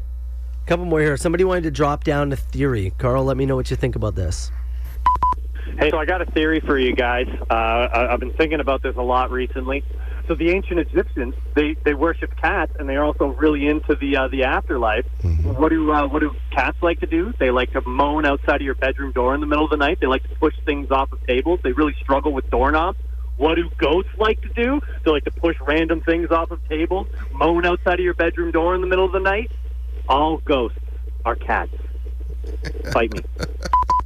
couple more here. Somebody wanted to drop down a theory. Carl, let me know what you think about this. Hey, so I got a theory for you guys. Uh, I- I've been thinking about this a lot recently. So the ancient Egyptians, they, they worship cats, and they're also really into the uh, the afterlife. What do uh, what do cats like to do? They like to moan outside of your bedroom door in the middle of the night. They like to push things off of tables. They really struggle with doorknobs. What do ghosts like to do? They like to push random things off of tables, moan outside of your bedroom door in the middle of the night. All ghosts are cats. Fight me.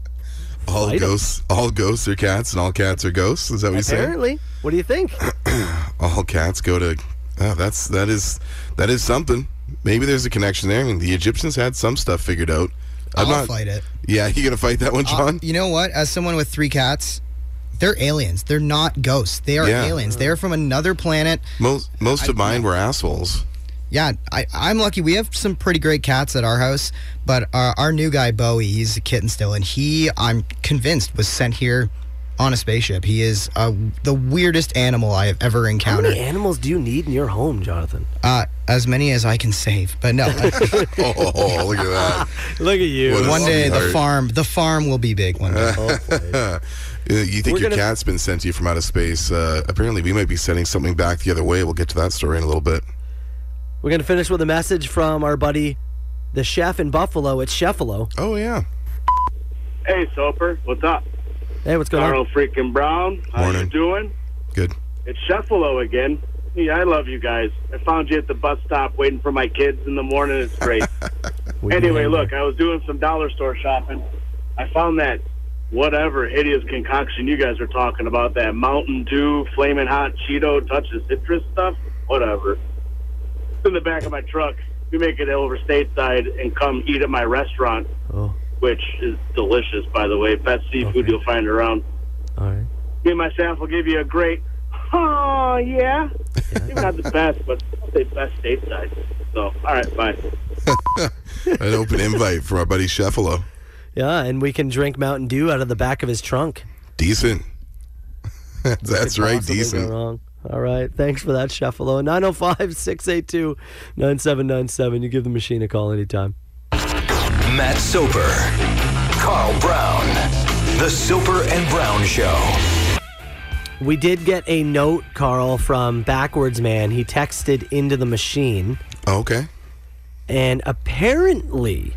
All Fight 'em. ghosts, all ghosts are cats, and all cats are ghosts. Is that what you say? Apparently, what do you think? All cats go to. Oh, that's that is that is something. Maybe there's a connection there. I mean, the Egyptians had some stuff figured out. I'm I'll not. fight it. Yeah, you gonna fight that one, Uh, John? you know what? As someone with three cats, they're aliens. They're not ghosts. They are Yeah. aliens. They're from another planet. most most of mine were assholes. Yeah, I, I'm lucky. We have some pretty great cats at our house, but our, our new guy Bowie, he's a kitten still, and he, I'm convinced, was sent here on a spaceship. He is uh, the weirdest animal I have ever encountered. How encountered. many animals do you need in your home, Jonathan? Uh, as many as I can save, but no. Oh, look at that! Look at you. What one day the farm, the farm will be big one day. Uh, you think We're your gonna- cat's been sent to you from outer space? Uh, apparently, we might be sending something back the other way. We'll get to that story in a little bit. We're gonna finish with a message from our buddy, the chef in Buffalo. It's Chefalo. Oh yeah. Hey, Soper, what's up? Hey, what's going on? Carl freaking Brown, how Morning. you doing? Good. It's Shuffalo again. Yeah, I love you guys. I found you at the bus stop waiting for my kids in the morning. It's great. Anyway, look, I was doing some dollar store shopping. I found that whatever hideous concoction you guys are talking about, that Mountain Dew, Flaming Hot Cheeto, touch of citrus stuff, whatever. It's in the back of my truck. We make it over stateside and come eat at my restaurant, Oh, which is delicious, by the way. Best seafood Okay. you'll find around. all right. Me and my staff will give you a great, oh, yeah. Maybe not the best, but I'll say best stateside. So, all right, bye. An open invite from our buddy Chefalo. Yeah, and we can drink Mountain Dew out of the back of his trunk. Decent. That's right. possibly go Decent. Wrong. All right. Thanks for that, Chefalo. 905 682 9797. You give the machine a call anytime. Matt Soper, Carl Brown, The Soper and Brown Show. We did get a note, Carl, from Backwards Man. He texted into the machine, Oh, okay. and apparently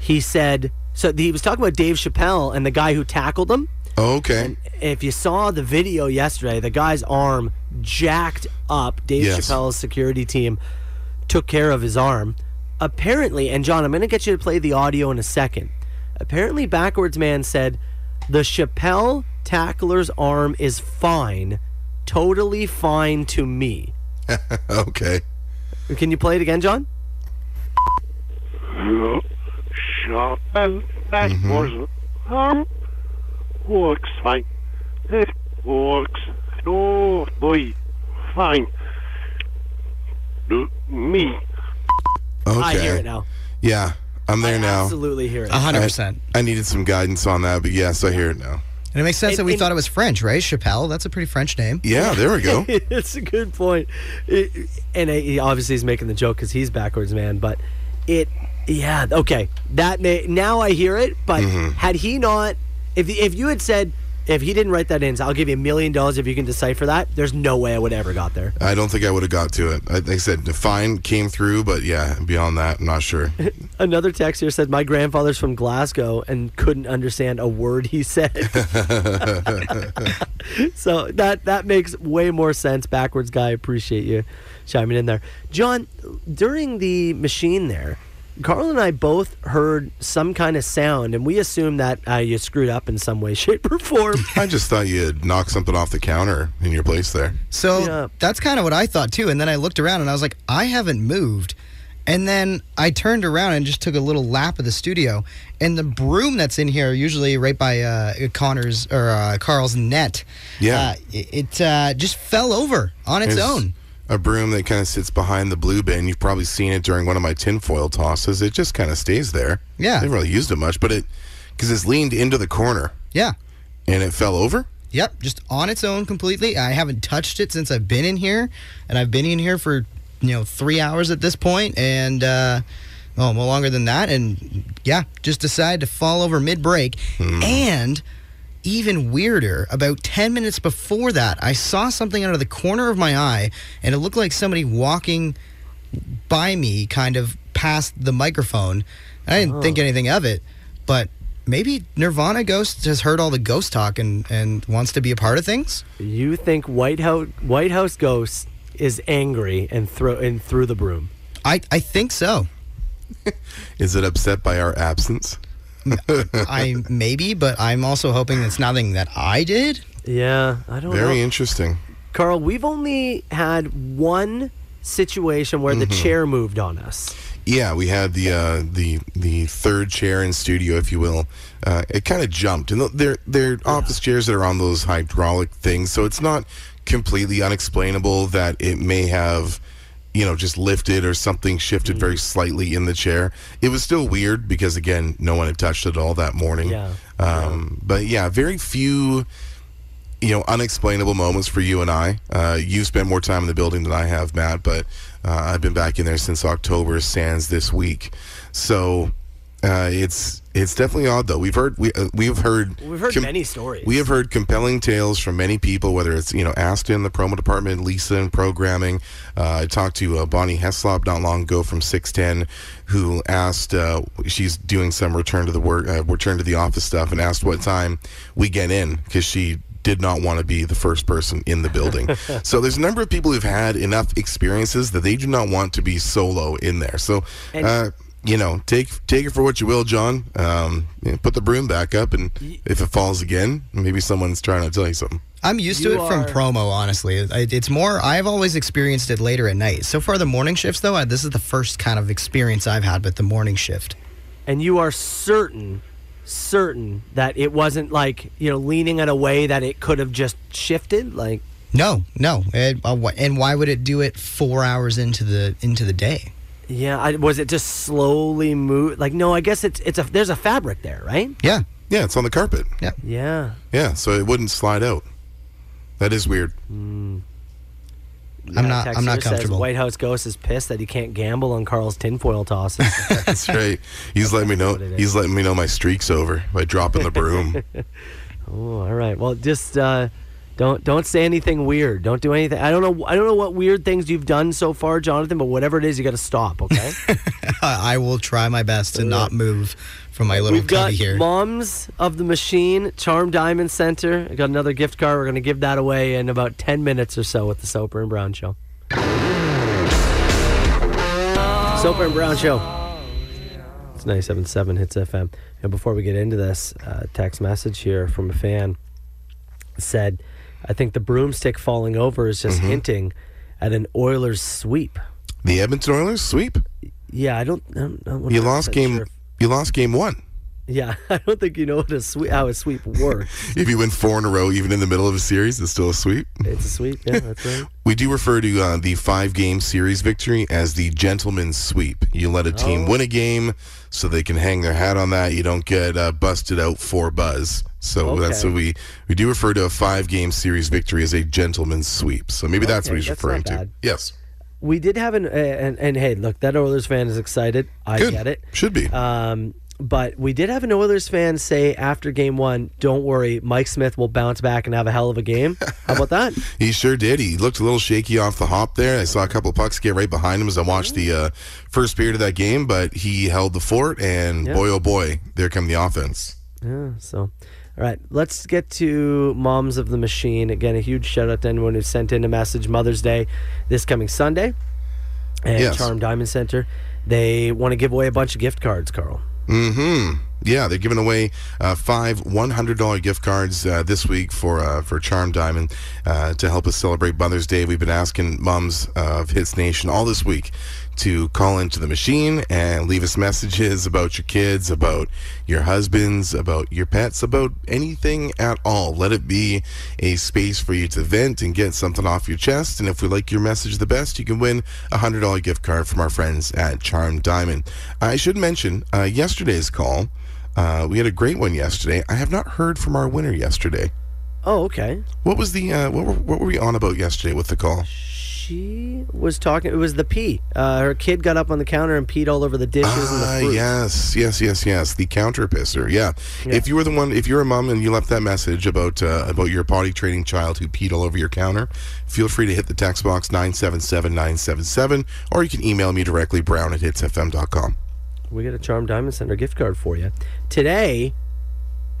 he said so he was talking about Dave Chappelle and the guy who tackled him. Oh, okay. If you saw the video yesterday, the guy's arm jacked up. Dave Yes. Chappelle's security team took care of his arm. Apparently, and John, I'm going to get you to play the audio in a second. Apparently, Backwards Man said the Chappelle tackler's arm is fine, totally fine to me. okay. Can you play it again, John? Shot and that was works fine. It works. Oh boy, fine. Do me. Okay. I hear it now. Yeah, I'm there now. Absolutely hear it. I, I needed some guidance on that, but yes, I hear it now. And it makes sense And- that we and- thought it was French, right? Chappelle. That's a pretty French name. Yeah, there we go. it's a good point. It- and he obviously he's making the joke because he's backwards man, but it, yeah, okay. That may, now I hear it, but Mm-hmm. had he not, if if you had said if he didn't write that in, I'll give you a million dollars if you can decipher that. There's no way I would have ever got there. I don't think I would have got to it. I, like I said, fine came through, but yeah, beyond that, I'm not sure. Another text here said my grandfather's from Glasgow and couldn't understand a word he said. so that that makes way more sense. Backwards guy, appreciate you chiming in there. John, during the machine there, Carl and I both heard some kind of sound, and we assumed that uh, you screwed up in some way, shape, or form. I just thought you had knocked something off the counter in your place there. So that's kind of what I thought too. And then I looked around and I was like, I haven't moved. And then I turned around and just took a little lap of the studio. And the broom that's in here, usually right by uh, Connor's or uh, Carl's net, Yeah. uh, it, it uh, just fell over on its There's own. A broom that kind of sits behind the blue bin. You've probably seen it during one of my tinfoil tosses. It just kind of stays there. Yeah. I haven't really used it much, but it, because it's leaned into the corner Yeah. and it fell over. Yep, just on its own completely. I haven't touched it since I've been in here, and I've been in here for you know three hours at this point, and uh, well, no longer than that. And yeah, just decided to fall over mid break, and even weirder, about ten minutes before that, I saw something out of the corner of my eye, and it looked like somebody walking by me, kind of past the microphone. I didn't oh. think Oh. anything of it, but maybe Nirvana Ghost has heard all the ghost talk and, and wants to be a part of things. You think White House White House Ghost is angry and throw and threw the broom? I, I think so. Is it upset by our absence? I maybe, but I'm also hoping it's nothing that I did. Yeah, I don't know. Very interesting. Carl, we've only had one situation where the Mhm. chair moved on us. Yeah, we had the uh, the the third chair in studio, if you will. Uh, it kind of jumped, and they're they're office chairs that are on those hydraulic things, so it's not completely unexplainable that it may have, you know, just lifted or something shifted very slightly in the chair. It was still weird because again, no one had touched it all that morning. Yeah. Um, But yeah, very few you know, unexplainable moments for you and I. Uh, you spent more time in the building than I have, Matt, but uh, I've been back in there since October, sans this week. So uh, it's it's definitely odd, though. We've heard we uh, we've heard We've heard many stories. We have heard compelling tales from many people, whether it's you know Aston, the promo department, Lisa in programming. Uh, I talked to uh, Bonnie Heslop not long ago from Six Ten, who asked uh, she's doing some return to the work, uh, return to the office stuff, and asked what time we get in because she did not want to be the first person in the building. so there's a number of people who've had enough experiences that they do not want to be solo in there. So. And- uh, you know, take take it for what you will, John. Um, you know, put the broom back up, and if it falls again, maybe someone's trying to tell you something. I'm used to You it from promo, honestly. It's more, I've always experienced it later at night. So far, the morning shifts, though, I- this is the first kind of experience I've had with the morning shift. and you are certain certain that it wasn't like you know leaning in a way that it could have just shifted like No, no. It, uh, wh- and why would it do it four hours into the into the day? Yeah I, was it just slowly move like no i guess it's it's a there's a fabric there right Yeah. Yeah, it's on the carpet. Yeah. yeah Yeah, so it wouldn't slide out. That is weird. I'm not- text I'm not here says comfortable. white house ghost is pissed that he can't gamble on carl's tinfoil tosses That's right. He's letting me know. what it is. He's letting me know my streak's over by dropping the broom. oh all right well just uh Don't don't say anything weird. Don't do anything. I don't know. I don't know what weird things you've done so far, Jonathan. But whatever it is, you got to stop. Okay. I will try my best to not move from my little We've got here. Moms of the Machine, Charm Diamond Center. I got another gift card. We're going to give that away in about 10 minutes or so with the Soper and Brown Show. Soper and Brown Show. It's 97.7 Hits FM. And before we get into this, uh, text message here from a fan said, I think the broomstick falling over is just hinting at an Oilers sweep. The Edmonton Oilers sweep. Yeah, I don't. You lost game. sure. You lost game one. Yeah, I don't think you know what a sweep, how a sweep works. If you win four in a row, even in the middle of a series, it's still a sweep. It's a sweep. Yeah, that's right. We do refer to uh, the five game series victory as the gentleman's sweep. You let a team Oh. win a game so they can hang their hat on that. You don't get uh, busted out for buzz. So that's Okay. what we we do refer to a five game series victory as a gentleman's sweep. So maybe that's what he's that's referring to. Yes. We did have an and, and hey, look, that Oilers fan is excited. I Good. get it. Should be. Um, but we did have an Oilers fan say after game one, "Don't worry, Mike Smith will bounce back and have a hell of a game." How about that? He sure did. He looked a little shaky off the hop there. I saw a couple of pucks get right behind him as I watched the uh, first period of that game, but he held the fort, and Yeah. boy, oh boy, there come the offense. Yeah. So, all right, let's get to Moms of the Machine. Again, a huge shout out to anyone who sent in a message Mother's Day this coming Sunday. at Yes. Charm Diamond Center, they want to give away a bunch of gift cards, Carl. hmm Yeah, they're giving away uh, five $100 gift cards uh, this week for uh, for Charm Diamond uh, to help us celebrate Mother's Day. We've been asking moms of Hits Nation all this week to call into the machine and leave us messages about your kids, about your husbands, about your pets, about anything at all. Let it be a space for you to vent and get something off your chest. And if we like your message the best, you can win a $100 gift card from our friends at Charm Diamond. I should mention uh, yesterday's call. Uh, we had a great one yesterday. I have not heard from our winner yesterday. Oh, okay. What was the uh, what were, what were we on about yesterday with the call? She was talking. It was the pee. Uh, her kid got up on the counter and peed all over the dishes and the Ah, fruit. yes, yes, yes, yes. The counter pisser. Yeah. If you were the one, if you're a mom and you left that message about uh, about your potty training child who peed all over your counter, feel free to hit the text box nine seven seven nine seven seven, or you can email me directly brown at hitsfm.com. We got a Charm Diamond Center gift card for you. Today,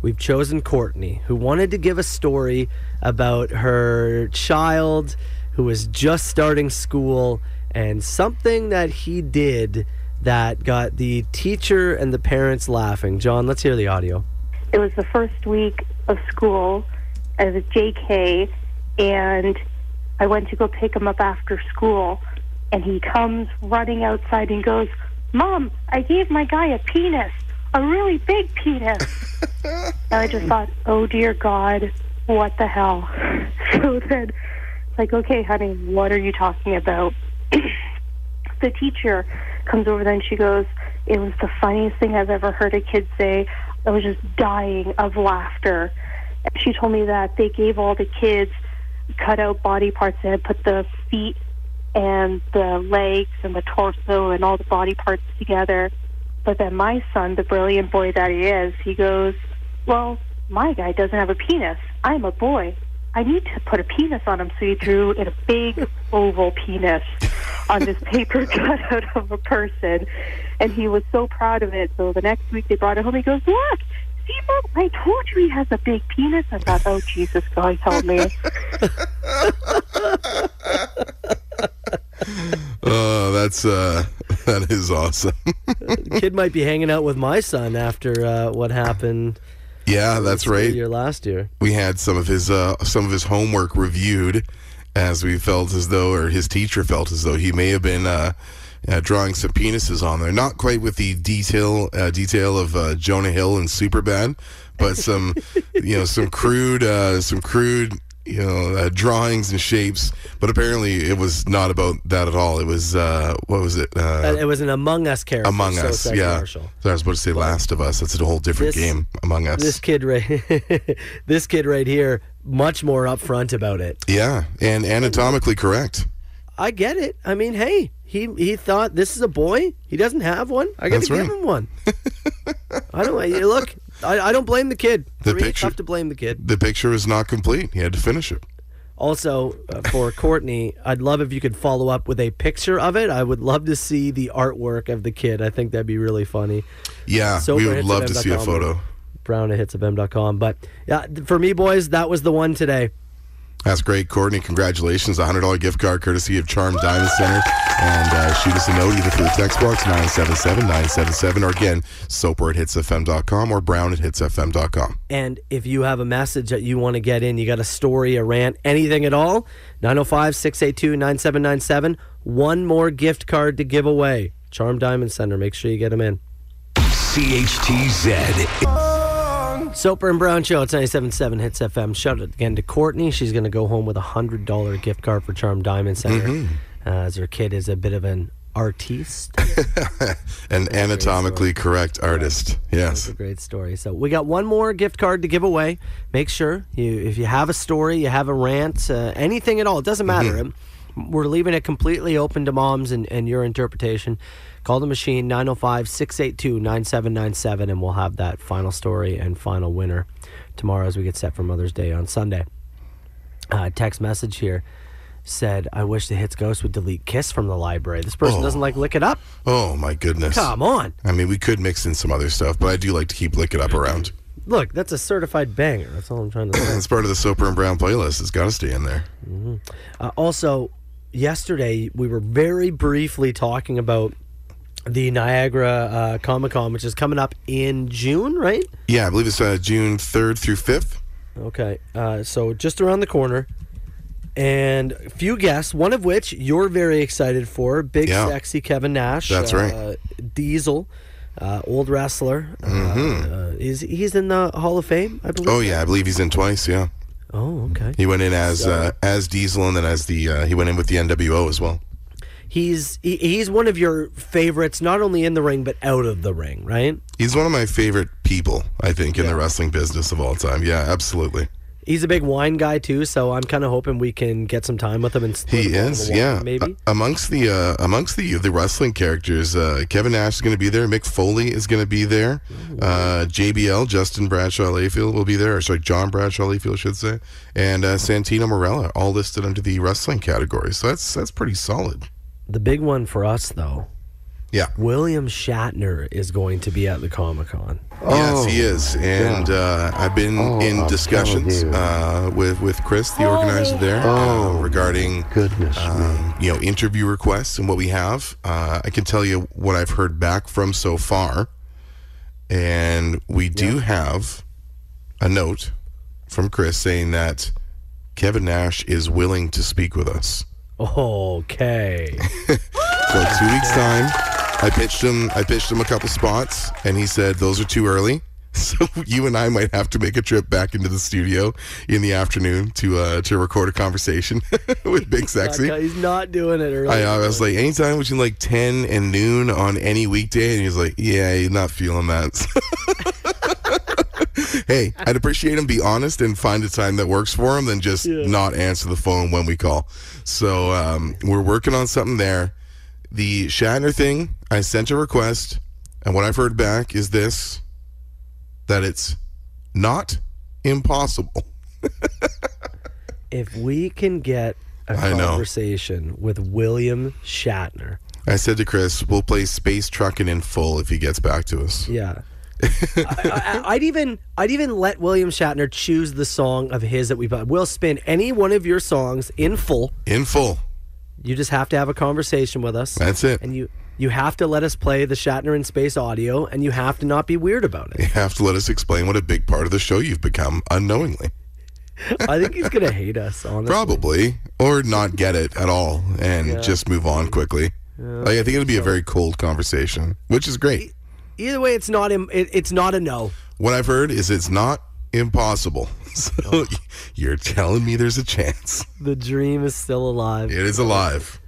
we've chosen Courtney, who wanted to give a story about her child who was just starting school and something that he did that got the teacher and the parents laughing. John, let's hear the audio. It was the first week of school as a JK, and I went to go pick him up after school, and he comes running outside and goes, Mom, I gave my guy a penis, a really big penis. and I just thought, oh dear God, what the hell? So then, it's like, okay, honey, what are you talking about? the teacher comes over then she goes it was the funniest thing i've ever heard a kid say. I was just dying of laughter. And she told me that they gave all the kids cut out body parts. And put the feet and the legs and the torso and all the body parts together. But then my son the brilliant boy that he is he goes well my guy doesn't have a penis. I'm a boy I need to put a penis on him. So he drew in a big oval penis on this paper cutout of a person. And he was so proud of it. So the next week they brought it home. He goes, Look, see, Mom, I told you he has a big penis. I thought, Oh, Jesus, God, help me. Oh, that's uh, that is awesome. Kid might be hanging out with my son after uh, what happened. Yeah, that's right. Year last year. we had some of his uh, some of his homework reviewed as we felt as though or his teacher felt as though he may have been uh, uh, drawing some penises on there not quite with the detail uh, detail of uh, Jonah Hill and Superbad but some you know some crude uh, some crude you know uh, drawings and shapes but apparently it was not about that at all it was uh, what was it Uh, it was an Among Us character. Among so Us yeah so I was about to say Last of Us that's a whole different This- game Among Us This kid right, this kid right here, much more upfront about it. yeah and anatomically correct I get it. I mean, hey, he he thought this is a boy. He doesn't have one. I got That's give right. him one. I don't. Look, I, I don't blame the kid. The For me, it's tough to blame the kid. The picture is not complete. He had to finish it. Also, uh, for Courtney, I'd love if you could follow up with a picture of it. I would love to see the artwork of the kid. I think that'd be really funny. Yeah, Soper we would love to see a photo. Brown at hitsfm.com. But yeah, for me, boys, that was the one today. That's great, Courtney. Congratulations. A $100 gift card courtesy of Charm Diamond Center. And uh, shoot us a note either through the text box 977 977 or again, soper at hitsfm.com or brown at hitsfm.com. And if you have a message that you want to get in, you got a story, a rant, anything at all, 905 682 9797. One more gift card to give away. Charm Diamond Center. Make sure you get them in. CHTZ. Soper and Brown Show. It's 97.7 Hits FM. Shout out again to Courtney. She's going to go home with a $100 gift card for Charm Diamond Center. Mhm. Uh, as her kid is a bit of an artiste. An anatomically correct artist. Yes. That's a great story. So we got one more gift card to give away. Make sure you, if you have a story, you have a rant, uh, anything at all, it doesn't matter. We're leaving it completely open to moms and, and your interpretation. Call the machine 905 682 9797 and we'll have that final story and final winner tomorrow as we get set for Mother's Day on Sunday. Uh, text message here said, I wish the Hits Ghost would delete Kiss from the library. This person Oh. doesn't like Lick It Up. Oh, my goodness. Come on. I mean, we could mix in some other stuff, but I do like to keep Lick It Up around. Look, that's a certified banger. That's all I'm trying to say. It's part of the Soper and Brown playlist. It's got to stay in there. Mhm. Uh, also, yesterday we were very briefly talking about the Niagara uh, Comic Con, which is coming up in June, right? Yeah, I believe it's uh, June 3rd through 5th. Okay, uh, so just around the corner. And a few guests, one of which you're very excited for, big Yeah. sexy Kevin Nash. That's right. Uh, Diesel, uh, old wrestler. Uh, Mhm. uh, is he's in the Hall of Fame? I believe. Oh, yeah, I believe he's in twice, yeah. Oh, okay. He went in as So- uh, as Diesel and then as the uh, he went in with the NWO as well. He's he, he's one of your favorites, not only in the ring but out of the ring, right? He's one of my favorite people, I think, in the wrestling business of all time. Yeah, absolutely. He's a big wine guy too, so I'm kind of hoping we can get some time with him and He is, wine, yeah. maybe. A- amongst the uh, amongst the the wrestling characters, uh, Kevin Nash is going to be there. Mick Foley is going to be there. Uh, JBL, Justin Bradshaw Layfield will be there. Or sorry, John Bradshaw Layfield, I should say, and uh, Santino Marella, all listed under the wrestling category. So that's that's pretty solid. The big one for us though, yeah, William Shatner is going to be at the Comic Con. yes, he is, and uh, I've been Oh, in I'm discussions telling you. uh, with with Chris, the organizer there, uh, regarding goodness um, you know interview requests and what we have. Uh, I can tell you what I've heard back from so far, and we do have a note from Chris saying that Kevin Nash is willing to speak with us. Okay. So two weeks time, I pitched him. I pitched him a couple spots, and he said those are too early. So you and I might have to make a trip back into the studio in the afternoon to uh, to record a conversation with Big Sexy. He's not doing it early. I, I was like, anytime between like ten and noon on any weekday, and he's like, yeah, he's not feeling that. hey, I'd appreciate him be honest and find a time that works for him than just not answer the phone when we call. So um, we're working on something there. The Shatner thing, I sent a request, and what I've heard back is this: that it's not impossible. if we can get a I know. conversation with William Shatner, I said to Chris, we'll play Space Trucking in full if he gets back to us. yeah. I, I'd even I'd even let William Shatner choose the song of his that we put. We'll spin any one of your songs in full. In full. You just have to have a conversation with us. That's it. And you you have to let us play the Shatner in space audio, and you have to not be weird about it. You have to let us explain what a big part of the show you've become unknowingly. I think he's gonna hate us. Honestly, Probably. Or not get it at all and Yeah. just move on quickly. Like, I think it'll be a very cold conversation, which is great. Either way, it's not im- it, it's not a no. What I've heard is it's not impossible. So you're telling me there's a chance. The dream is still alive. It is alive.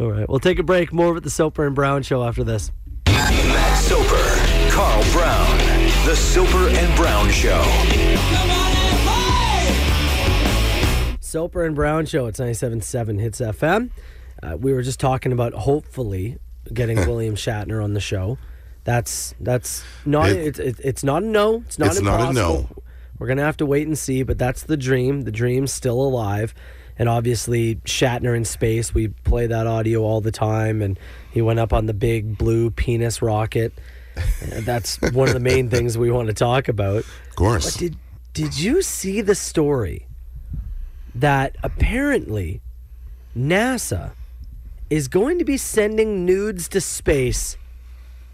All right, we'll take a break. More with the Soper and Brown show after this. Matt Soper, Carl Brown, The Soper and Brown Show. Soper and Brown show. It's 97.7 Hits FM. Uh, we were just talking about hopefully getting William Shatner on the show. That's that's not It- it's it's it's not a no. It's not It's not a impossible. no. We're gonna have to wait and see, but that's the dream. The dream's still alive, and obviously Shatner in space. We play that audio all the time, and he went up on the big blue penis rocket. That's one of the main things we want to talk about. Of course. But did did you see the story that apparently NASA is going to be sending nudes to space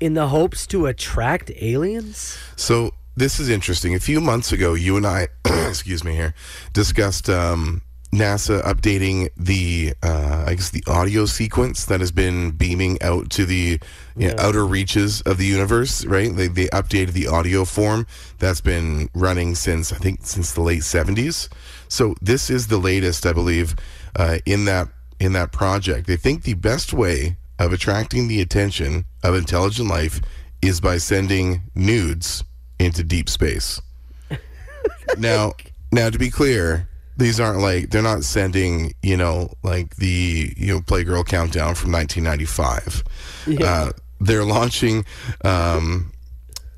in the hopes to attract aliens? So this is interesting. A few months ago, you and I, excuse me here, discussed um, NASA updating the, uh, I guess, the audio sequence that has been beaming out to the you know, outer reaches of the universe. Right? They they updated the audio form that's been running since I think since the late seventies. So this is the latest, I believe, uh, in that in that project. They think the best way of attracting the attention of intelligent life is by sending nudes into deep space. now, now to be clear, these aren't like they're not sending, you know, like the you know Playgirl countdown from 1995. Yeah. Uh, they're launching um,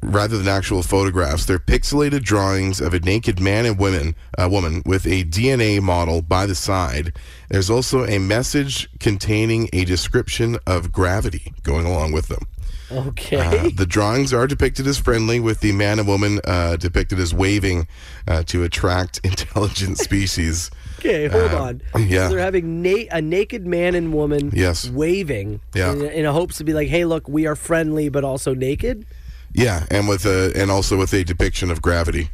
rather than actual photographs, they're pixelated drawings of a naked man and woman, a woman with a DNA model by the side. There's also a message containing a description of gravity going along with them. Okay. Uh, the drawings are depicted as friendly, with the man and woman uh, depicted as waving uh, to attract intelligent species. Okay, hold Uh, on. yeah. So they're having na- a naked man and woman Yes. waving Yeah. in, in a hopes to be like, hey, look, we are friendly, but also naked. Yeah, and with a and also with a depiction of gravity.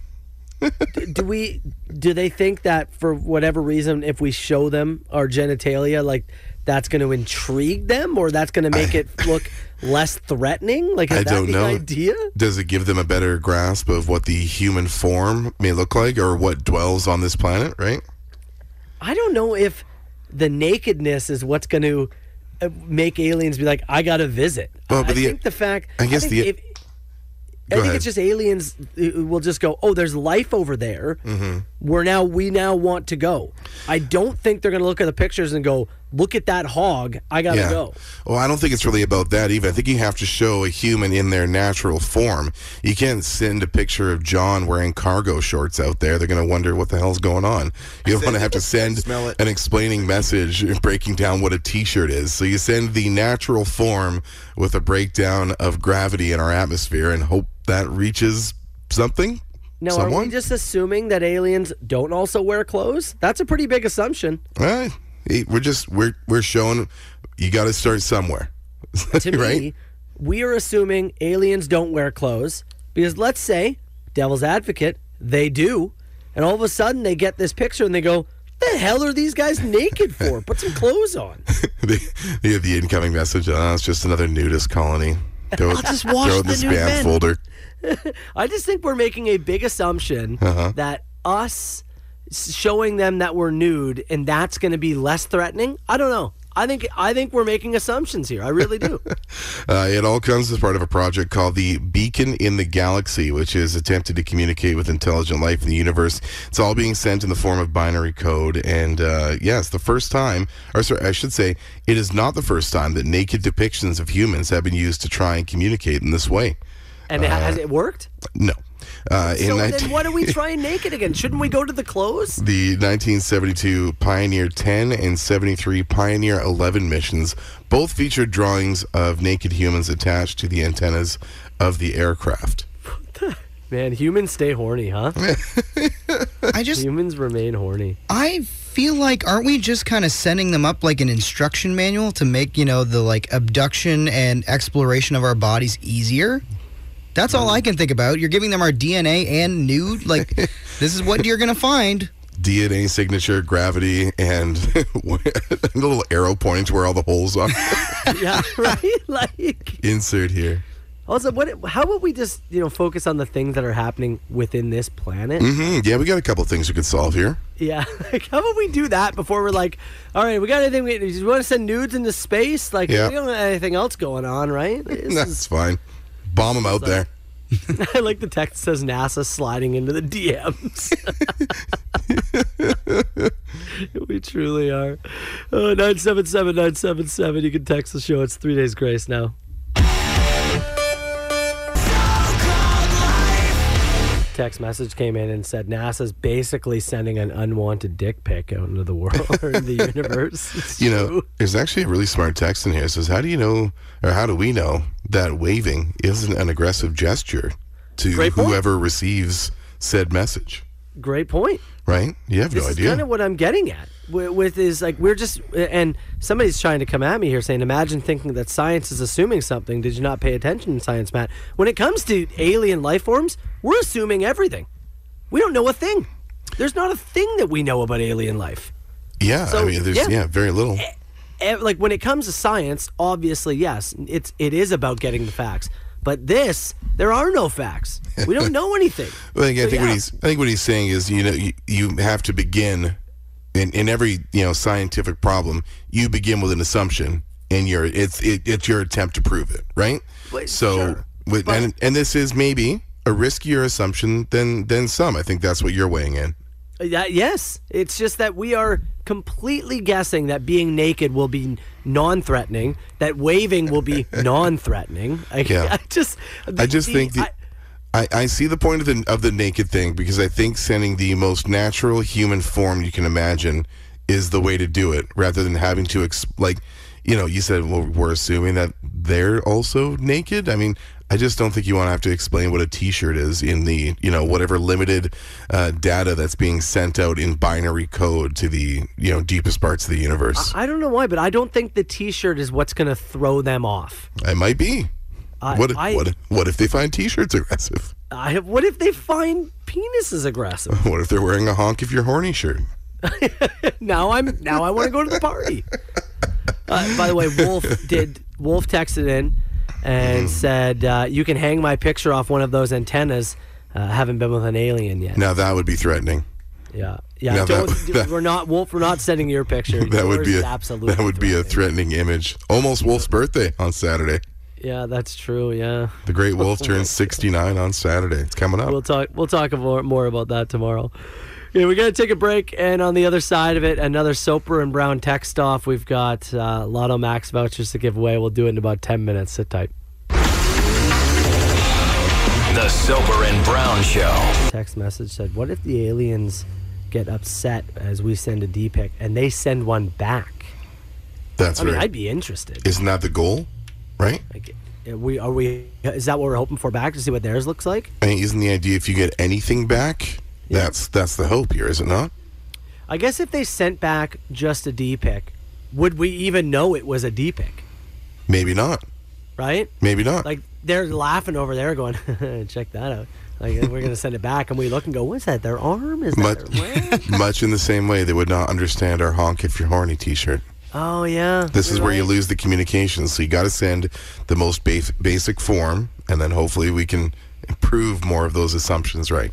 do we do they think that for whatever reason if we show them our genitalia like that's going to intrigue them or that's going to make it look less threatening like is I that don't the know. idea Does it give them a better grasp of what the human form may look like, or what dwells on this planet? Right. i don't know if the nakedness is what's going to uh, make aliens be like i gotta visit Well, i but the- think the fact I guess think the- if, I think ahead. it's just aliens uh, will just go, oh, there's life over there. Mm-hmm. We're now we now want to go. I don't think they're going to look at the pictures and go, look at that hog. I got to yeah. go. Well, I don't think it's really about that even. I think you have to show a human in their natural form. You can't send a picture of John wearing cargo shorts out there. They're going to wonder what the hell's going on. You don't want to have to send Smell it. an explaining message breaking down what a t-shirt is. So you send the natural form with a breakdown of gravity in our atmosphere and hope that reaches something. Now, are Someone? we just assuming that aliens don't also wear clothes? That's a pretty big assumption. Hey, we're just we're we're showing you got to start somewhere, To right? me, we are assuming aliens don't wear clothes because let's say, devil's advocate, they do, and all of a sudden they get this picture and they go, "The hell are these guys naked for? Put some clothes on." they, they have the incoming message. Oh, it's just another nudist colony. Throw, I'll just wash throw in the the spam men. folder. I just think we're making a big assumption Uh-huh. that us showing them that we're nude and that's going to be less threatening. I don't know. I think I think we're making assumptions here. I really do. Uh, it all comes as part of a project called the Beacon in the Galaxy, which is attempted to communicate with intelligent life in the universe. It's all being sent in the form of binary code, and uh, yes, the first time, or sorry, I should say, it is not the first time that naked depictions of humans have been used to try and communicate in this way. And it has it worked? No. Uh, in So 19 then what are we trying naked again? Shouldn't we go to the clothes? The 1972 Pioneer 10 and 73 Pioneer 11 missions both featured drawings of naked humans attached to the antennas of the aircraft. Man, humans stay horny, huh? I just humans remain horny. I feel like aren't we just kind of sending them up like an instruction manual to make, you know, the like abduction and exploration of our bodies easier? That's all I can think about. You're giving them our DNA and nude. Like, this is what you're going to find. DNA signature, gravity, and a little arrow pointing to where all the holes are. yeah, right. Like Insert here. also, what? How about we just you know focus on the things that are happening within this planet? Mm-hmm. Yeah, we got a couple things we could solve here. Yeah, like how about we do that before we're like, all right, we got anything? We, do you want to send nudes into space? Like, Yeah. we don't have anything else going on, right? This That's is- fine. Bomb them out there. I like the text says NASA sliding into the DMs. we truly are. Uh, 977 977. You can text the show. It's three days grace now. Text message came in and said NASA's basically sending an unwanted dick pic out into the world or the universe. It's You know, true. there's actually a really smart text in here. It says, "How do you know, or how do we know that waving isn't an aggressive gesture to whoever receives said message?" great point. Right? You have this no idea. kind of what I'm getting at with, with is like we're just and somebody's trying to come at me here saying imagine thinking that science is assuming something. Did you not pay attention in science matt? When it comes to alien life forms we're assuming everything. We don't know a thing. There's not a thing that we know about alien life. Yeah, I So, mean, there's yeah. yeah, very little. Like when it comes to science obviously yes it's it is about getting the facts. But this there are no facts. We don't know anything. I think, I think yeah. what he's I think what he's saying is you know you, you have to begin in, in every you know scientific problem you begin with an assumption and your it's it, it's your attempt to prove it right But- so sure. with, and and this is maybe a riskier assumption than than some I think that's what you're weighing in uh, That, yes, it's just that we are completely guessing that being naked will be non-threatening, that waving will be non-threatening. I, Yeah. I just, I just the- think the, I, I see the point of the of the naked thing because I think sending the most natural human form you can imagine is the way to do it, rather than having to ex- like, you know, you said well, we're assuming that they're also naked. I mean, I just don't think you want to have to explain what a T-shirt is in the you know whatever limited uh, data that's being sent out in binary code to the you know deepest parts of the universe. I don't know why, but I don't think the T-shirt is what's going to throw them off. it might be. I- what if, I- what if, what if they find T-shirts aggressive? I, what if they find penises aggressive? What if they're wearing a honk if you're horny shirt? now I'm now I want to go to the party. Uh, by the way, Wolf did Wolf texted in and said uh, you can hang my picture off one of those antennas. Uh, haven't been with an alien yet. Now that would be threatening. Yeah, yeah. Don't, that- that- we're not Wolf. We're not sending your picture. that would be a absolutely that would be a threatening image. Almost Wolf's birthday on Saturday. Yeah, that's true. Yeah. The great Wolf turns 69 on Saturday. It's coming up. We'll talk. We'll talk more, more about that tomorrow. Yeah, we got to take a break, and on the other side of it, another Soper and Brown text off. We've got uh, Lotto Max vouchers to give away. We'll do it in about ten minutes. Sit tight. The Soper and Brown Show. Text message said, "What if the aliens get upset as we send a D pic and they send one back?" That's I mean, right. I'd be interested. Isn't that the goal? Right? Are we are we? Is that what we're hoping for back to see what theirs looks like? I mean, isn't the idea if you get anything back, that's that's the hope here, is it not? I guess if they sent back just a D pic, would we even know it was a D pic? Maybe not. Right? Maybe not. Like they're laughing over there, going, "Check that out." Like we're gonna send it back, and we look and go, "What's that? Their arm? Is that Much, their leg?" much in the same way they would not understand our honk if you're horny T-shirt. Oh yeah. This is where you lose the communication. So you got to send the most bas- basic form, and then hopefully we can improve more of those assumptions. Right?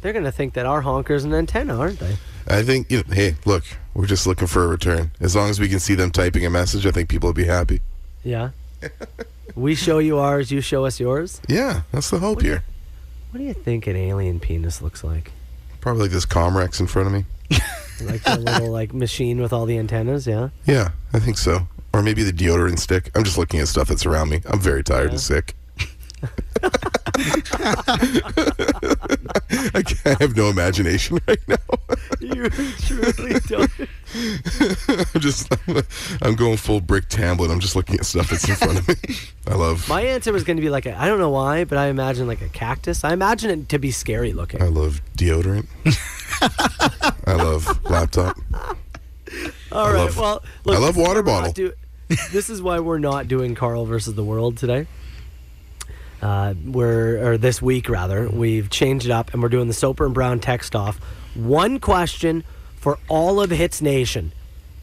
They're gonna think that our honker's an antenna, aren't they? I think. You know, hey, look, we're just looking for a return. As long as we can see them typing a message, I think people will be happy. Yeah. we show you ours, you show us yours. Yeah, that's the hope here. What do you think an alien penis looks like? Probably like this Comrex in front of me. Like a little like machine with all the antennas, yeah. Yeah, I think so. Or maybe the deodorant stick. I'm just looking at stuff that's around me. I'm very tired and sick. I, can't, I have no imagination right now. You truly don't. I'm just, I'm going full Brick Tamland. I'm just looking at stuff that's in front of me. I love, My answer was going to be like a, I don't know why, but I imagine like a cactus. I imagine it to be scary looking. I love deodorant. I love laptop. All I right. love- well, I love water bottle. do- this is why we're not doing Carl versus the world today. Uh, we're or this week rather. We've changed it up and we're doing the Soper and Brown text off. One question for all of Hits Nation.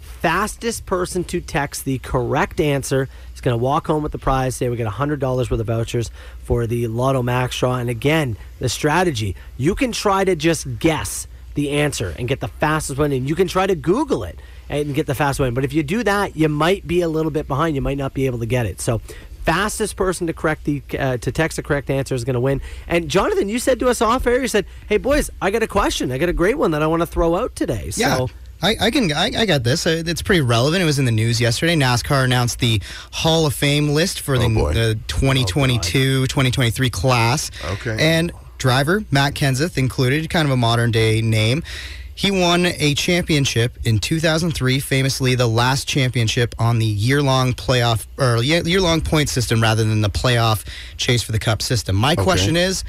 Fastest person to text the correct answer is going to walk home with the prize. Say we get $100 worth of vouchers for the Lotto Max draw. And again, the strategy you can try to just guess the answer and get the fastest one. And you can try to Google it and get the fast one. But if you do that, you might be a little bit behind. You might not be able to get it. So, fastest person to correct the uh, to text the correct answer is going to win. And Jonathan, you said to us off air, you said, "Hey boys, I got a question. I got a great one that I want to throw out today." Yeah. So, I, I can I, I got this. Uh, It's pretty relevant. It was in the news yesterday. NASCAR announced the Hall of Fame list for the, the 2022 2023 class. Okay. And driver, Matt Kenseth, included, kind of a modern day name. He won a championship in 2003, famously the last championship on the year long playoff or year long point system rather than the playoff chase for the cup system. My Okay. question is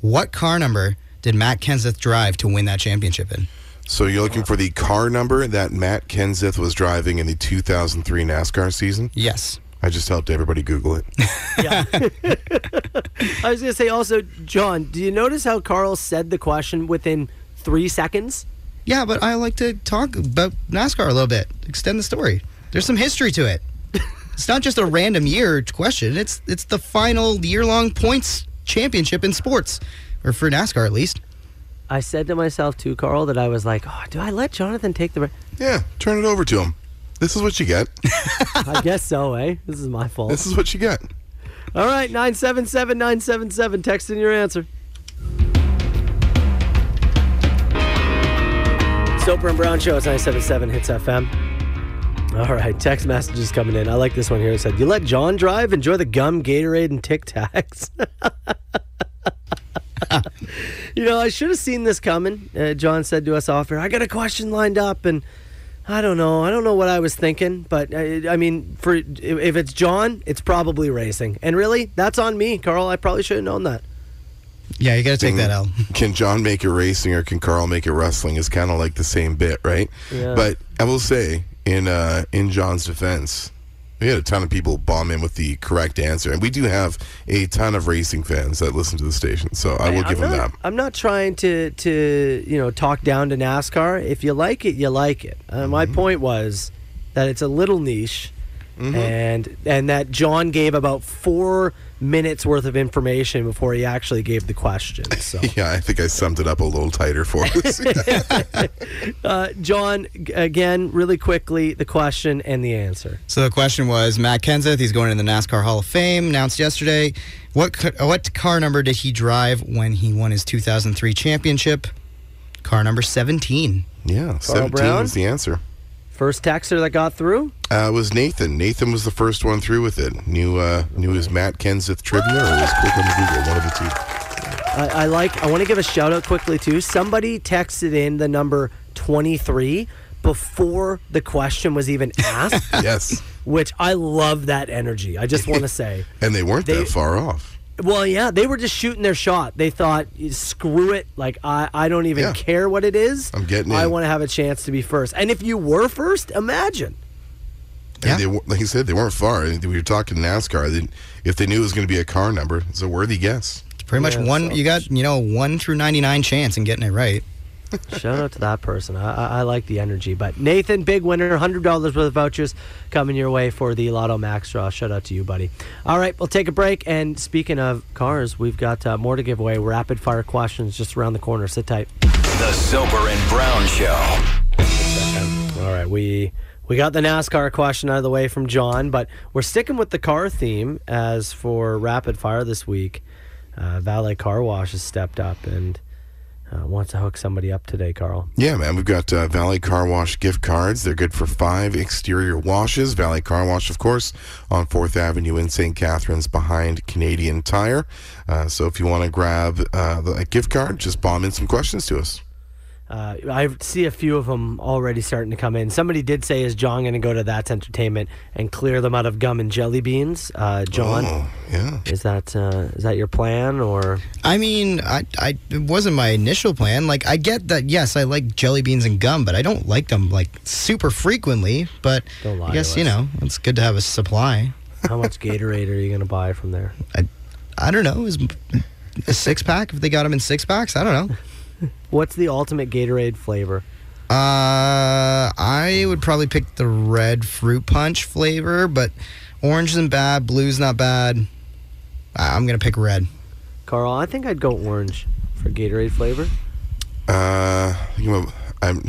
what car number did Matt Kenseth drive to win that championship in? So you're looking for the car number that Matt Kenseth was driving in the 2003 NASCAR season? Yes. I just helped everybody Google it. yeah. I was going to say also, John, do you notice how Carl said the question within three seconds? Yeah, but I like to talk about NASCAR a little bit, extend the story. There's some history to it. it's not just a random year question. It's it's the final year long points championship in sports, or for NASCAR at least. I said to myself too, Carl, that I was like, oh, do I let Jonathan take the? Re-? Yeah, turn it over to him. This is what you get. I guess so, eh? This is my fault. This is what you get. All right, 977 977. Text in your answer. Soper and Brown Show. It's 977 Hits FM. All right, text messages coming in. I like this one here. It said, You let John drive? Enjoy the gum, Gatorade, and Tic Tacs. you know, I should have seen this coming. Uh, John said to us off air, I got a question lined up, and I don't know. I don't know what I was thinking, but uh, I mean, for if it's John, it's probably racing. And really, that's on me, Carl. I probably should have known that. Yeah, you got to take that out. Can John make it racing or can Carl make it wrestling? Is kind of like the same bit, right? Yeah. But I will say, in uh, in John's defense, we had a ton of people bomb in with the correct answer, and we do have a ton of racing fans that listen to the station. So I will I'm give him not, that. I'm not trying to to you know talk down to NASCAR. If you like it, you like it. Uh, My Mm-hmm. point was that it's a little niche, Mm-hmm. and and that John gave about four minutes worth of information before he actually gave the question. So. Yeah, I think I summed it up a little tighter for us. Uh, John, again, really quickly, the question and the answer. So the question was Matt Kenseth. He's going in the NASCAR Hall of Fame. Announced yesterday. What what car number did he drive when he won his 2003 championship? Car number 17. yeah, 17 Brown? was the answer. First texter that got through. Uh, was Nathan. Nathan was the first one through with it. Knew uh, knew his Matt Kenseth trivia or was quick on the Google. One of the two. I, I like. I want to give a shout out quickly too. Somebody texted in the number twenty three before the question was even asked. Yes, which I love that energy. I just want to say. and they weren't They- that far off. Well, yeah, they were just shooting their shot. They thought, screw it. Like, I, I don't even Yeah. care what it is. I'm getting I in. want to have a chance to be first. And if you were first, imagine. And they, wa- like you said, they weren't far. We were talking NASCAR. They, if they knew it was going to be a car number, it's a worthy guess. It's pretty much Yeah, one. so- You got you know one through 99 chance in getting it right. Shout out to that person. I, I, I like the energy. But Nathan, big winner, hundred dollars worth of vouchers coming your way for the Lotto Max draw. Shout out to you, buddy. All right, we'll take a break. And speaking of cars, we've got uh, more to give away. Rapid fire questions just around the corner. Sit tight. The Soper and Brown Show. All right, we we got the NASCAR question out of the way from John, but we're sticking with the car theme as for rapid fire this week. Uh, Valet Car Wash has stepped up and uh, wants to hook somebody up today, Carl. Yeah, man. We've got uh, Valley Car Wash gift cards. They're good for five exterior washes. Valley Car Wash, of course, on 4th Avenue in St. Catharines behind Canadian Tire. Uh, so if you want to grab uh, a gift card, just bomb in some questions to us. Uh, I see a few of them already starting to come in. Somebody did say, "Is John going to go to That's Entertainment and clear them out of gum and jelly beans?" Uh, John, Oh, yeah. is that uh, is that your plan or? I mean, I, I it wasn't my initial plan. Like, I get that. Yes, I like jelly beans and gum, but I don't like them like super frequently. But I guess you know it's good to have a supply. How much Gatorade are you going to buy from there? I, I don't know. Is a six pack if they got them in six packs? I don't know. What's the ultimate Gatorade flavor? Uh, I would probably pick the red fruit punch flavor, but orange isn't bad. Blue's not bad. I- I'm gonna pick red. Carl, I think I'd go orange for Gatorade flavor. Uh, you know, I'm.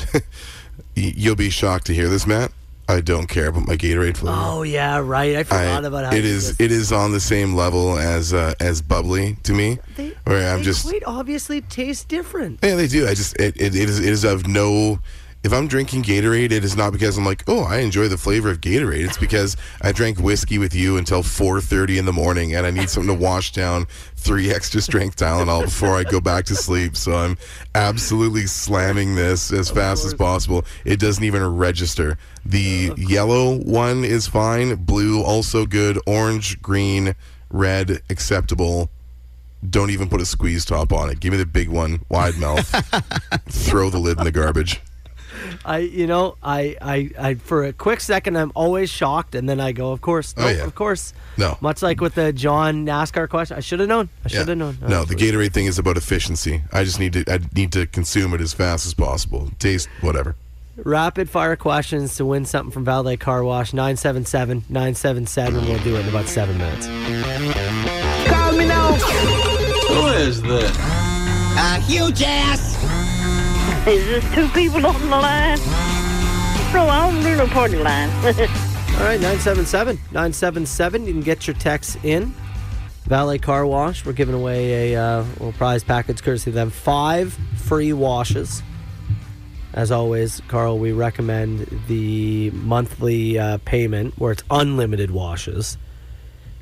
you'll be shocked to hear this, Matt. I don't care about my Gatorade flavor. Oh yeah, right. I I- forgot about how it is it is on the same level as uh, as bubbly to me. They, where I'm they just quite obviously taste different. yeah they do. I just it, it, it is it is of no if I'm drinking Gatorade, it is not because I'm like, oh, I enjoy the flavor of Gatorade. It's because I drank whiskey with you until 4:30 in the morning, and I need something to wash down three extra strength Tylenol before I go back to sleep. So I'm absolutely slamming this as fast as possible. It doesn't even register. The yellow one is fine. Blue also good. Orange, green, red acceptable. Don't even put a squeeze top on it. Give me the big one, wide mouth. Throw the lid in the garbage. I, you know, I, I, I, for a quick second, I'm always shocked, and then I go, of course, no, Oh, yeah. of course. No. Much like with the John NASCAR question, I should have known. I should have known. No, oh, the Gatorade thing is about efficiency. I just need to I need to consume it as fast as possible. Taste whatever. Rapid fire questions to win something from Valley Car Wash 977 977. We'll do it in about seven minutes. Call me now. Who is this? A huge ass. Is this two people on the line? No, I don't do no party line. All right, 977 977. You can get your texts in. Valet Car Wash. We're giving away a uh, little prize package courtesy of them. Five free washes. As always, Carl, we recommend the monthly uh, payment where it's unlimited washes.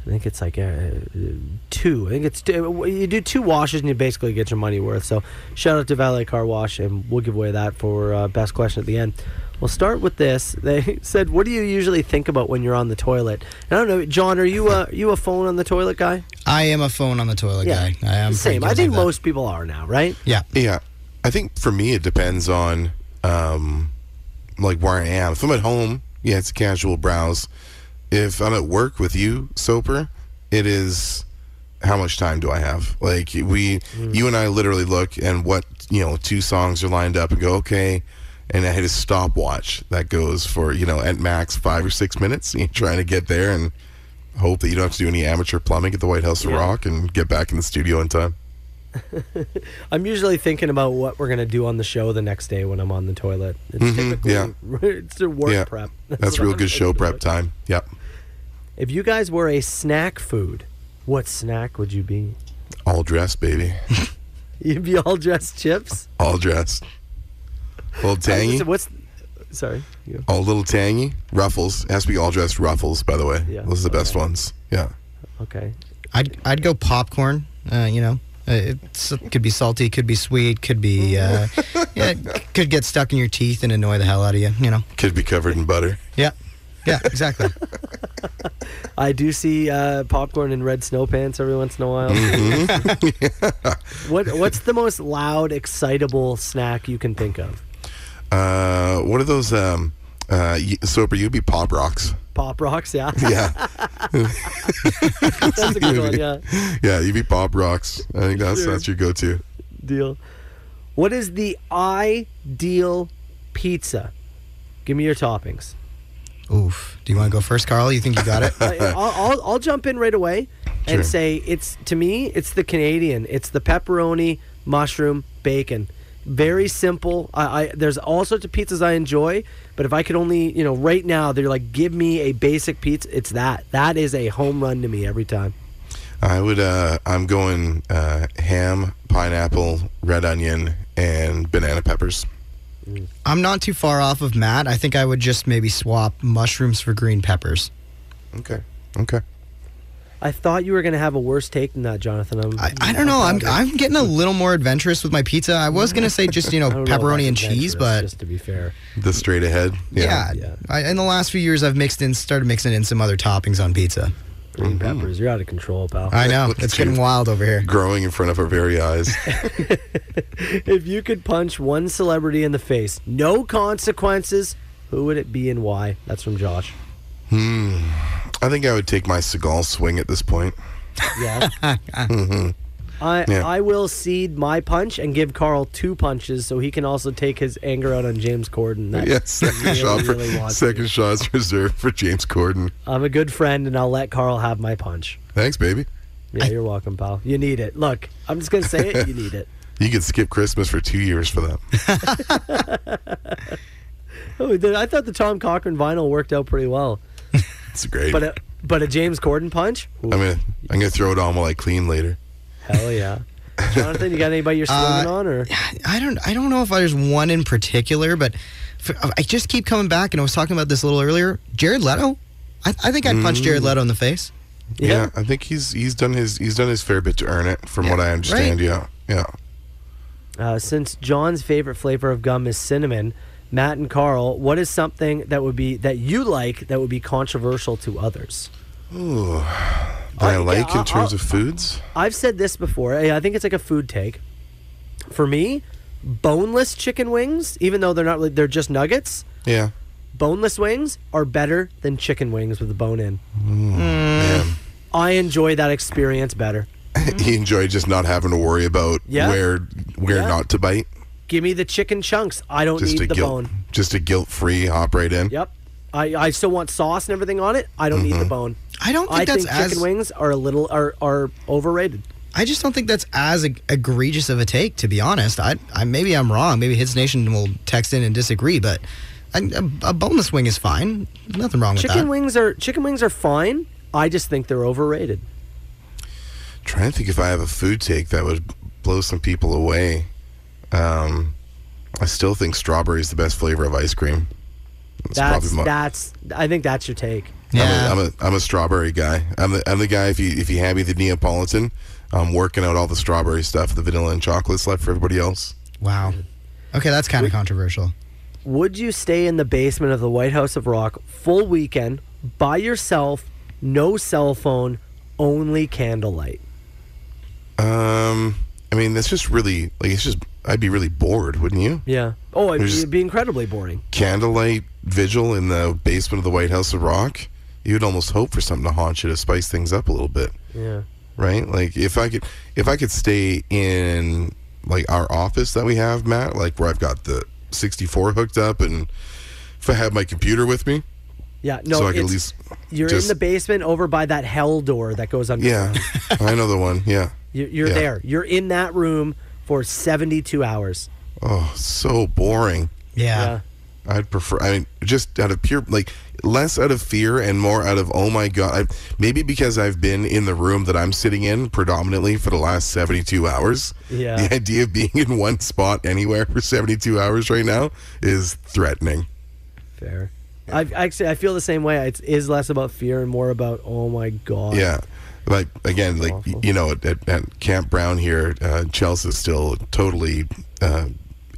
I think it's like uh, two. I think it's two. You do two washes and you basically get your money worth. So shout out to Valet Car Wash, and we'll give away that for uh, best question at the end. We'll start with this. They said, "What do you usually think about when you're on the toilet?" I don't know, John. Are you a you a phone on the toilet guy? I am a phone on the toilet Yeah. guy. I am Same. I think most people are now, right? Yeah. Yeah. I think for me it depends on um like where I am. If I'm at home, yeah, it's a casual browse. If I'm at work with you, Soper, it is how much time do I have? Like we you and I literally look and what, you know, two songs are lined up and go, okay, and I hit a stopwatch that goes for, you know, at max five or six minutes. You're trying to get there and hope that you don't have to do any amateur plumbing at the White House of Rock and get back in the studio in time. I'm usually thinking about what we're gonna do on the show the next day when I'm on the toilet. It's Mhm, typically yeah. it's a work yeah. prep. That's, what real I'm good show prep time. Yep. If you guys were a snack food, what snack would you be? All dressed, baby. You'd be all dressed chips. All dressed. A little tangy. What's sorry? You. Oh, a little tangy. Ruffles. It has to be all dressed ruffles, by the way. Yeah, Those are the best ones. Yeah. Okay. I'd I'd go popcorn. Uh, you know, uh, it could be salty, could be sweet, could be uh, yeah, could get stuck in your teeth and annoy the hell out of you. You know. Could be covered in butter. Yeah. Yeah. Exactly. I do see uh, popcorn in red snow pants every once in a while. Mm-hmm. what What's the most loud, excitable snack you can think of? Uh, what are those? Um, uh, Soper, you'd be Pop Rocks. Pop rocks, yeah. Yeah. that's a good one. Yeah. Yeah, you'd be Pop Rocks. I think that's Sure. that's your go-to. Deal. What is the ideal pizza? Give me your toppings. Oof. Do you want to go first, Carl? You think you got it? I, I'll, I'll, I'll jump in right away and Sure. say it's to me it's the Canadian. It's the pepperoni, mushroom, bacon. Very simple. I, I there's all sorts of pizzas I enjoy, but if I could only you know right now they're like give me a basic pizza. It's that. That is a home run to me every time. I would. Uh, I'm going uh, ham, pineapple, red onion, and banana peppers. I'm not too far off of Matt. I think I would just maybe swap mushrooms for green peppers. Okay. Okay. I thought you were gonna have a worse take than that, Jonathan. I'm, I, I don't know. I'm I'm getting a little more adventurous with my pizza. I was gonna say just you know I don't know pepperoni and cheese, but just to be fair, The straight ahead. yeah, I, in the last few years I've mixed in, started mixing in some other toppings on pizza. Green peppers. You're out of control, pal. I know it's getting wild over here. Growing in front of our very eyes. if you could punch one celebrity in the face, no consequences, who would it be and why? That's from Josh. Hmm. I think I would take my Seagal swing at this point. Yeah. hmm I Yeah. I will cede my punch and give Carl two punches so he can also take his anger out on James Corden. That Yes, second really, shot for really second shots reserved for James Corden. I'm a good friend and I'll let Carl have my punch. Thanks, baby. Yeah, you're welcome, pal. You need it. Look, I'm just gonna say it. You need it. You could skip Christmas for two years for that. Oh, I thought the Tom Cochrane vinyl worked out pretty well. It's great. But a, but a James Corden punch? I'm gonna I'm gonna throw it on while I clean later. Hell yeah. Jonathan, you got anybody you're swinging Uh, on or? I don't I don't know if there's one in particular, but I just keep coming back, and I was talking about this a little earlier. Jared Leto. I, I think I'd punch Mm. Jared Leto in the face. Yeah. I think he's he's done his he's done his fair bit to earn it, from what I understand. Yeah, yeah. Uh, since John's favorite flavor of gum is cinnamon, Matt and Carl, what is something that would be that you like that would be controversial to others? Ooh, that I Uh, like yeah, in terms I'll- of foods. I've said this before. I I think it's like a food take. For me, boneless chicken wings, even though they're not really, they're just nuggets. Yeah. Boneless wings are better than chicken wings with the bone in. Man. I enjoy that experience better. he enjoyed just not having to worry about Yeah. where where Yeah. not to bite. Give me the chicken chunks. I don't Just need the guilt, bone. just a guilt free hop right in. Yep. I, I still want sauce and everything on it. I don't need the Mhm. bone. I don't think I that's think chicken as- wings are a little are are overrated. I just don't think that's as eg- egregious of a take, to be honest. I, I maybe I'm wrong. Maybe Hits Nation will text in and disagree, but a, a, a boneless wing is fine. Nothing wrong with that. Chicken that. wings are chicken wings are fine. I just think they're overrated. Trying to think if I have a food take that would blow some people away. Um, I still think strawberry is the best flavor of ice cream. That's my- that's I think that's your take. I'm, a, I'm a I'm a strawberry guy. I'm the I'm the guy. If you if you hand me the Neapolitan, I'm working out all the strawberry stuff. The vanilla and chocolate's left for everybody else. Wow. Okay, that's kind of controversial. Would you stay in the basement of the White House of Rock full weekend by yourself, no cell phone, only candlelight? Um, I mean that's just really like it's just I'd be really bored, wouldn't you? Yeah. Oh, it'd, it'd be incredibly boring. Candlelight vigil in the basement of the White House of Rock. You'd almost hope for something to haunt you to spice things up a little bit. Yeah. right? Like if I could if I could stay in like our office that we have, Matt, like where I've got the 64 hooked up and if I have my computer with me, Yeah. No. so I can at least You're just- in the basement over by that hell door that goes under. Yeah. I know the one. Yeah. You're, you're Yeah. there. You're in that room for 72 hours. Oh, so boring. Yeah. I'd prefer I mean just out of pure like less out of fear and more out of oh my god. Maybe because I've been in the room that I'm sitting in predominantly for the last 72 hours. Yeah. The idea of being in one spot anywhere for 72 hours right now is threatening. Fair. I actually I feel the same way. It is less about fear and more about oh my god. Yeah. Like again, like y- you know, at, at, at Camp Brown here, uh, Chelsea's still totally uh,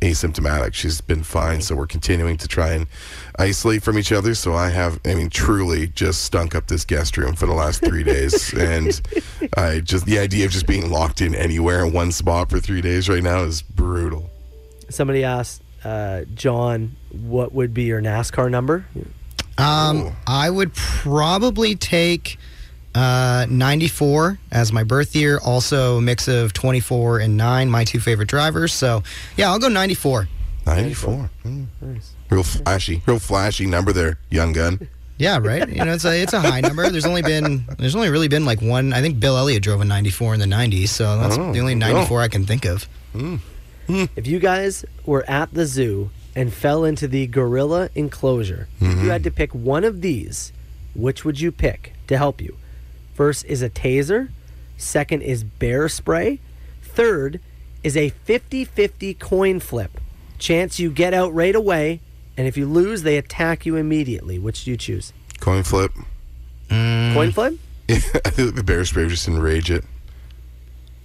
asymptomatic. She's been fine, so we're continuing to try and isolate from each other. So I have, I mean, truly just stunk up this guest room for the last three days, and I just the idea of just being locked in anywhere in one spot for three days right now is brutal. Somebody asked uh, John, "What would be your NASCAR number?" Um, I would probably take uh, 94 as my birth year. Also, a mix of 24 and 9, my two favorite drivers. So, yeah, I'll go 94. 94. Mm. Real flashy, real flashy number there, young gun. Yeah, right. You know, it's a it's a high number. There's only been there's only really been like one. I think Bill Elliott drove a 94 in the 90s, so that's Oh, the only 94 go. I can think of. If you guys were at the zoo and fell into the gorilla enclosure, Mm-hmm. you had to pick one of these. Which would you pick to help you? First is a taser. Second is bear spray. Third is a 50 50 coin flip. Chance you get out right away, and if you lose, they attack you immediately. Which do you choose? Coin flip. Mm. Coin flip? Yeah, I think the bear spray would just enrage it.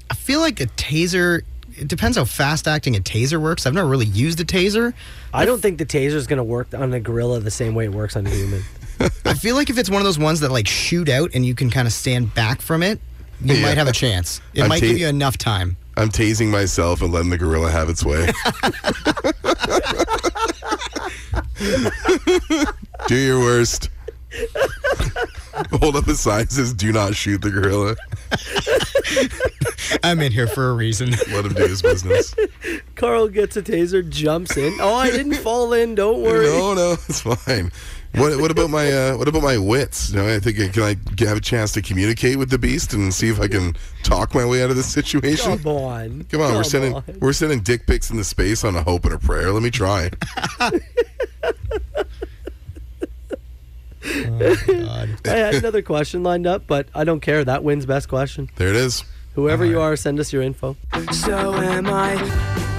I feel like a taser. It depends how fast acting a taser works. I've never really used a taser. I don't think the taser is going to work on a gorilla the same way it works on a human. I feel like if it's one of those ones that like shoot out and you can kind of stand back from it, you Yeah. might have a chance. It I'm might ta- give you enough time. I'm tasing myself and letting the gorilla have its way. Do your worst. Hold up a sign says "Do not shoot the gorilla." I'm in here for a reason. Let him do his business. Carl gets a taser, jumps in. Oh, I didn't fall in. Don't worry. No, no, it's fine. What, what about my uh, what about my wits? You know, I think can I have a chance to communicate with the beast and see if I can talk my way out of this situation? Come on. Come on, we're sending on. we're sending dick pics into space on a hope and a prayer. Let me try. I had another question lined up, but I don't care. That wins best question. There it is. Whoever you are, send us your info. So am I.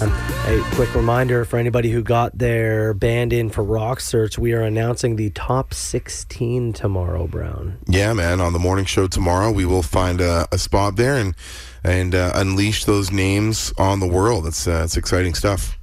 Um, a quick reminder for anybody who got their band in for Rock Search, we are announcing the top 16 tomorrow, Brown. Yeah, man. On the morning show tomorrow, we will find a, a spot there and and uh, unleash those names on the world. It's uh, exciting stuff.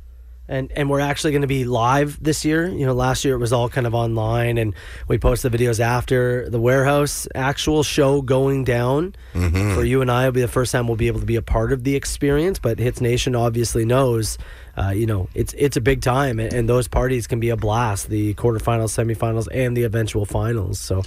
And and we're actually going to be live this year. You know, last year it was all kind of online, and we post the videos after the warehouse actual show going down. Mhm. For you and I, it'll be the first time we'll be able to be a part of the experience. But Hits Nation obviously knows, uh, you know, it's it's a big time, and, and those parties can be a blast. The quarterfinals, semifinals, and the eventual finals. So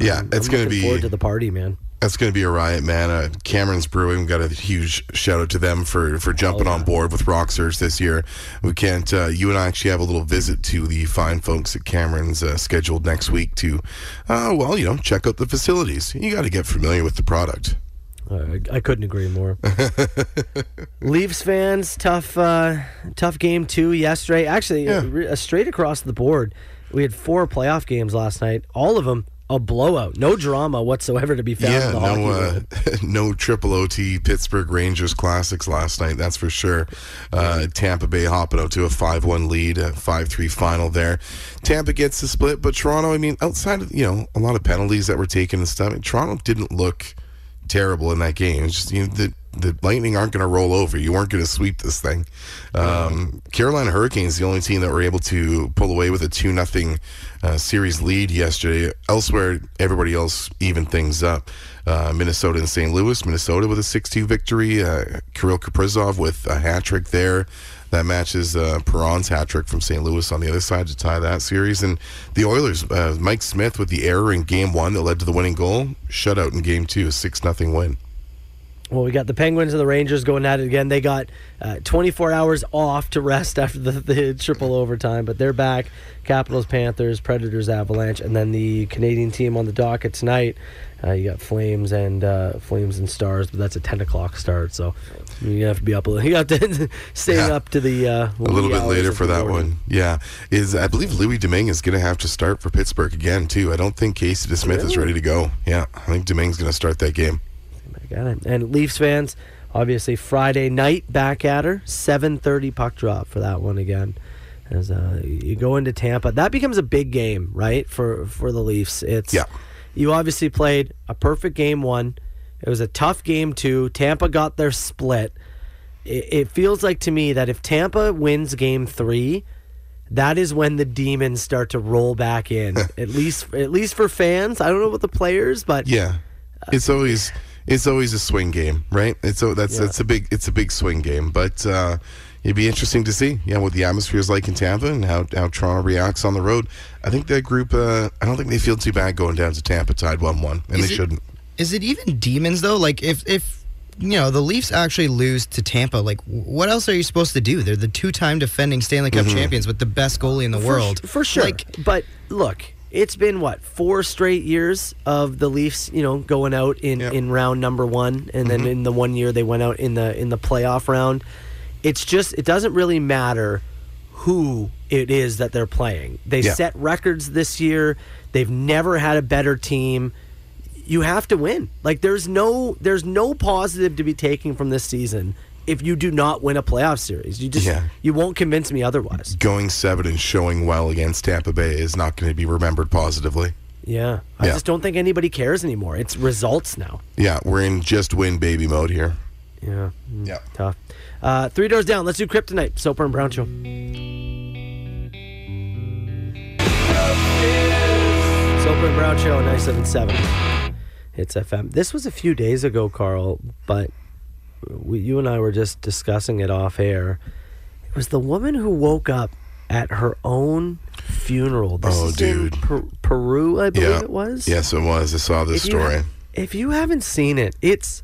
Yeah, it's going to be forward to the party, man. That's going to be a riot, man. Uh, Cameron's Brewing we got a huge shout out to them for for jumping on board with Rock Search this year. We can't. Uh, you and I actually have a little visit to the fine folks at Cameron's uh, scheduled next week to, uh, well, you know, check out the facilities. You got to get familiar with the product. I, couldn't agree more. Leafs fans, tough, uh, tough game two yesterday. Actually, re- uh, straight across the board, we had four playoff games last night. All of them a blowout, no drama whatsoever to be found. Yeah, in the hockey no, uh, no triple OT Pittsburgh Rangers classics last night. That's for sure. Uh, Tampa Bay hopping out to a five-one lead, a five-three final there. Tampa gets the split, but Toronto. I mean, outside of you know a lot of penalties that were taken and stuff, Toronto didn't look terrible in that game. It's just you know the the Lightning aren't going to roll over. You weren't going to sweep this thing. Um, Carolina Hurricanes, the only team that were able to pull away with a two nothing uh, series lead yesterday. Elsewhere, everybody else evened things up. Uh, Minnesota and St. Louis. Minnesota with a six two victory. Uh, Kirill Kaprizov with a hat trick there. That matches uh, Perron's hat trick from St. Louis on the other side to tie that series. And the Oilers, uh, Mike Smith with the error in game one that led to the winning goal, shutout in game two, six nothing win. Well, we got the Penguins and the Rangers going at it again. They got uh, 24 hours off to rest after the, the triple overtime, but they're back. Capitals, Panthers, Predators, Avalanche, and then the Canadian team on the docket tonight. Uh, you got Flames and uh, Flames and Stars, but that's a 10 o'clock start, so you have to be up. a little- You have to stay Yeah. up to the uh, a little bit later for that morning. one. Yeah, is I believe Louis Domingue is going to have to start for Pittsburgh again too. I don't think Casey DeSmith is ready to go. Yeah, I think Domingue's going to start that game. Got it. And Leafs fans, obviously Friday night back at her, 7:30 puck drop for that one again. As uh, you go into Tampa, that becomes a big game, right? For for the Leafs, it's Yeah. You obviously played a perfect game one. It was a tough game two. Tampa got their split. It, it feels like to me that if Tampa wins game three, that is when the demons start to roll back in. at least at least for fans. I don't know about the players, but Yeah, it's always it's always a swing game, right? It's so that's Yeah. that's a big it's a big swing game, but uh, it'd be interesting to see, yeah, what the atmosphere is like in Tampa and how how Toronto reacts on the road. I think that group, uh, I don't think they feel too bad going down to Tampa tied one one, and Is they it- shouldn't. Is it even demons though? Like if if you know the Leafs actually lose to Tampa, like what else are you supposed to do? They're the two-time defending Stanley Cup Mhm. champions with the best goalie in the For world. sh- for sure. but look, it's been what four straight years of the Leafs, you know, going out in, in round number one, and then mm-hmm. in the one year they went out in the in the playoff round. It's just it doesn't really matter who it is that they're playing. They Yeah. set records this year. They've never had a better team. You have to win. Like there's no there's no positive to be taken from this season if you do not win a playoff series. You just Yeah. you won't convince me otherwise. Going seven and showing well against Tampa Bay is not going to be remembered positively. Yeah. I Yeah. just don't think anybody cares anymore. It's results now. Yeah, we're in just win baby mode here. Yeah. Yeah. Tough. Uh, three doors down. Let's do Kryptonite. Soper and Brown Show. Soper and Brown Show, 977. It's FM. This was a few days ago, Carl, but we, you and I were just discussing it off air. It was the woman who woke up at her own funeral. This Oh, dude. Per- Peru, I believe yeah, it was. Yes, it was. I saw this If you story. ha- if you haven't seen it, it's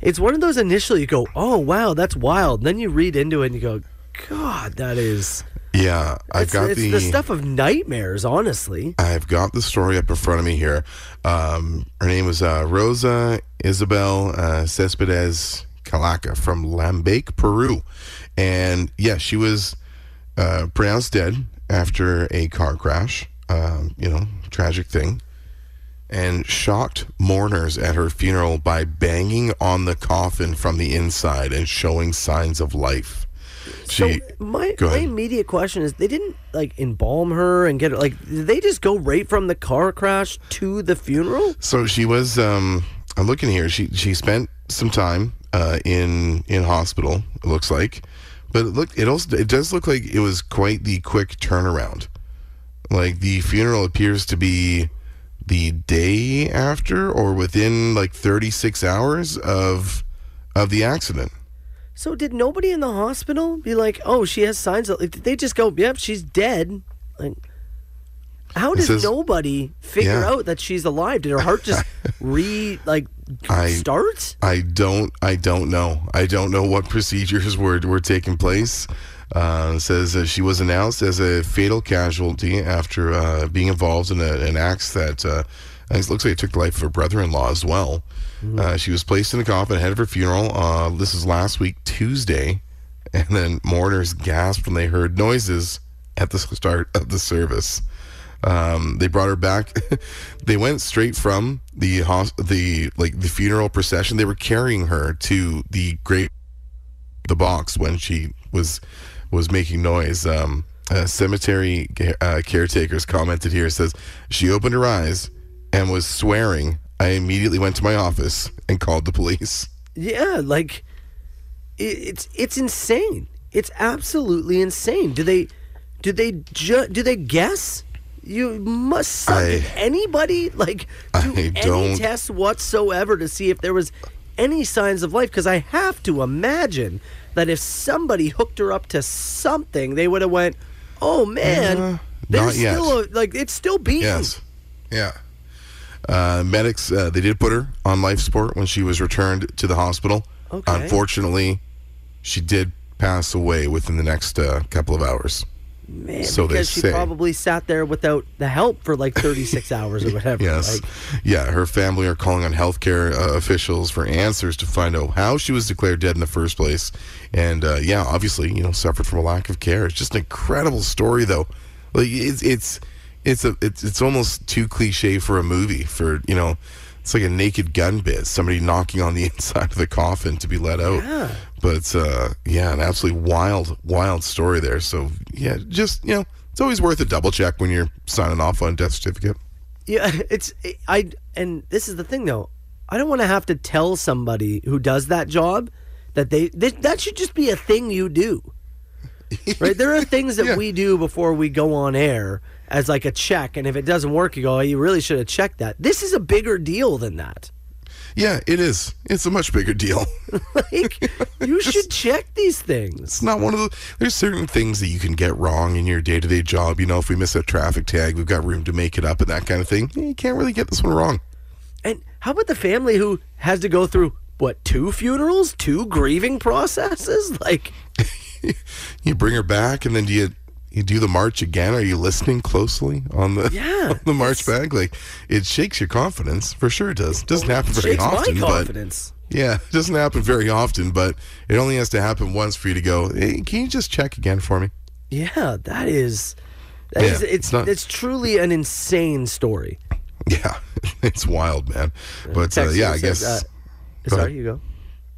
it's one of those initially you go, "Oh wow, that's wild." Then you read into it and you go, "God, that is." yeah, I've It's, got it's the, the stuff of nightmares, honestly. I've got the story up in front of me here. Um, her name was uh, Rosa Isabel uh, Cespedes Callaca from Lambayeque, Peru, and yeah, she was uh, pronounced dead after a car crash. Um, you know, tragic thing. And shocked mourners at her funeral by banging on the coffin from the inside and showing signs of life. She My my immediate question is: They didn't like embalm her and get her like? Did they just go right from the car crash to the funeral? So she was. Um, I'm looking here. She she spent some time uh, in in hospital. It looks like, but it look it also it does look like it was quite the quick turnaround. Like the funeral appears to be the day after or within like 36 hours of of the accident. So did nobody in the hospital be like, "Oh, she has signs"? Of, did they just go, "Yep, she's dead"? Like, how does says- nobody figure Yeah. out that she's alive? Did her heart just re like I start? I don't. I don't know. I don't know what procedures were were taking place. Uh, says that she was announced as a fatal casualty after uh, being involved in a, an act that uh, it looks like it took the life of her brother-in-law as well. Uh, she was placed in a coffin ahead of her funeral. Uh, this is last week Tuesday, and then mourners gasped when they heard noises at the start of the service. Um, they brought her back. they went straight from the the like the funeral procession. They were carrying her to the great the box when she was was making noise. Um, cemetery uh, caretakers commented here says she opened her eyes and was swearing. I immediately went to my office and called the police. Yeah, like it, it's it's insane. It's absolutely insane. Do they do they ju- do they guess? You must suck. I- Did anybody like do I any don't- tests whatsoever to see if there was any signs of life? Because I have to imagine that if somebody hooked her up to something, they would have went, "Oh man, Uh, there's not yet. still a, like it's still beating." Yes. Yeah. Uh, medics, uh, they did put her on life support when she was returned to the hospital. Okay. Unfortunately, she did pass away within the next uh, couple of hours. Man, so they because she say. probably sat there without the help for like 36 hours or whatever. Yes. Like, yeah, her family are calling on healthcare uh, officials for answers to find out how she was declared dead in the first place. And uh, yeah, obviously, you know, suffered from a lack of care. It's just an incredible story, though. Like it's it's it's a it's it's almost too cliche for a movie. For you know, it's like a naked gun bit, somebody knocking on the inside of the coffin to be let out. Yeah. But uh, yeah, an absolutely wild, wild story there. So yeah, just you know, it's always worth a double check when you're signing off on a death certificate. Yeah, it's I and this is the thing though. I don't want to have to tell somebody who does that job that they th- that should just be a thing you do. Right? There are things that we do before we go on air as like a check and if it doesn't work you go, oh, you really should have checked that. This is a bigger deal than that. Yeah, it is. It's a much bigger deal. like you should check these things. It's not one of the. There's certain things that you can get wrong in your day to day job. You know, if we miss a traffic tag, we've got room to make it up and that kind of thing. You can't really get this one wrong. And how about the family who has to go through what two funerals, two grieving processes? Like You bring her back, and then do you you do the march again? Are you listening closely on the Yeah, on the march back? Like it shakes your confidence for sure. It does. It Doesn't happen very shakes often, my but confidence. yeah, it doesn't happen very often. But it only has to happen once for you to go. Hey, can you just check again for me? Yeah, that is. That Yeah, is- it's it's not- it's truly an insane story. Yeah, it's wild, man. But uh, yeah, I says, guess. uh, sorry, ahead. you go.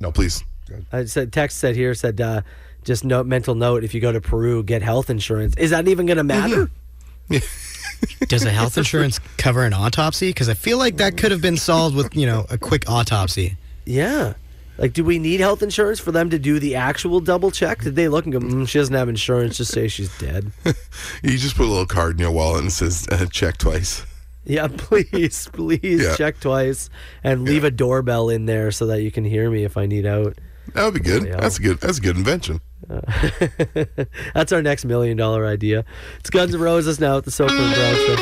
No, please. I said text said here said uh, just note mental note if you go to Peru get health insurance. Is that even going to matter? Does a health insurance cover an autopsy? Because I feel like that could have been solved with, you know, a quick autopsy. Yeah. Like, do we need health insurance for them to do the actual double check? Did they look and go, mm, she doesn't have insurance, just say she's dead? You just put a little card in your wallet and says uh, check twice. Yeah, please, please Yeah. check twice and leave a doorbell in there so that you can hear me if I need out. That would be good. That's a good. That's a good invention. That's our next million dollar idea. It's Guns N' Roses now at the Soper and Brown Show.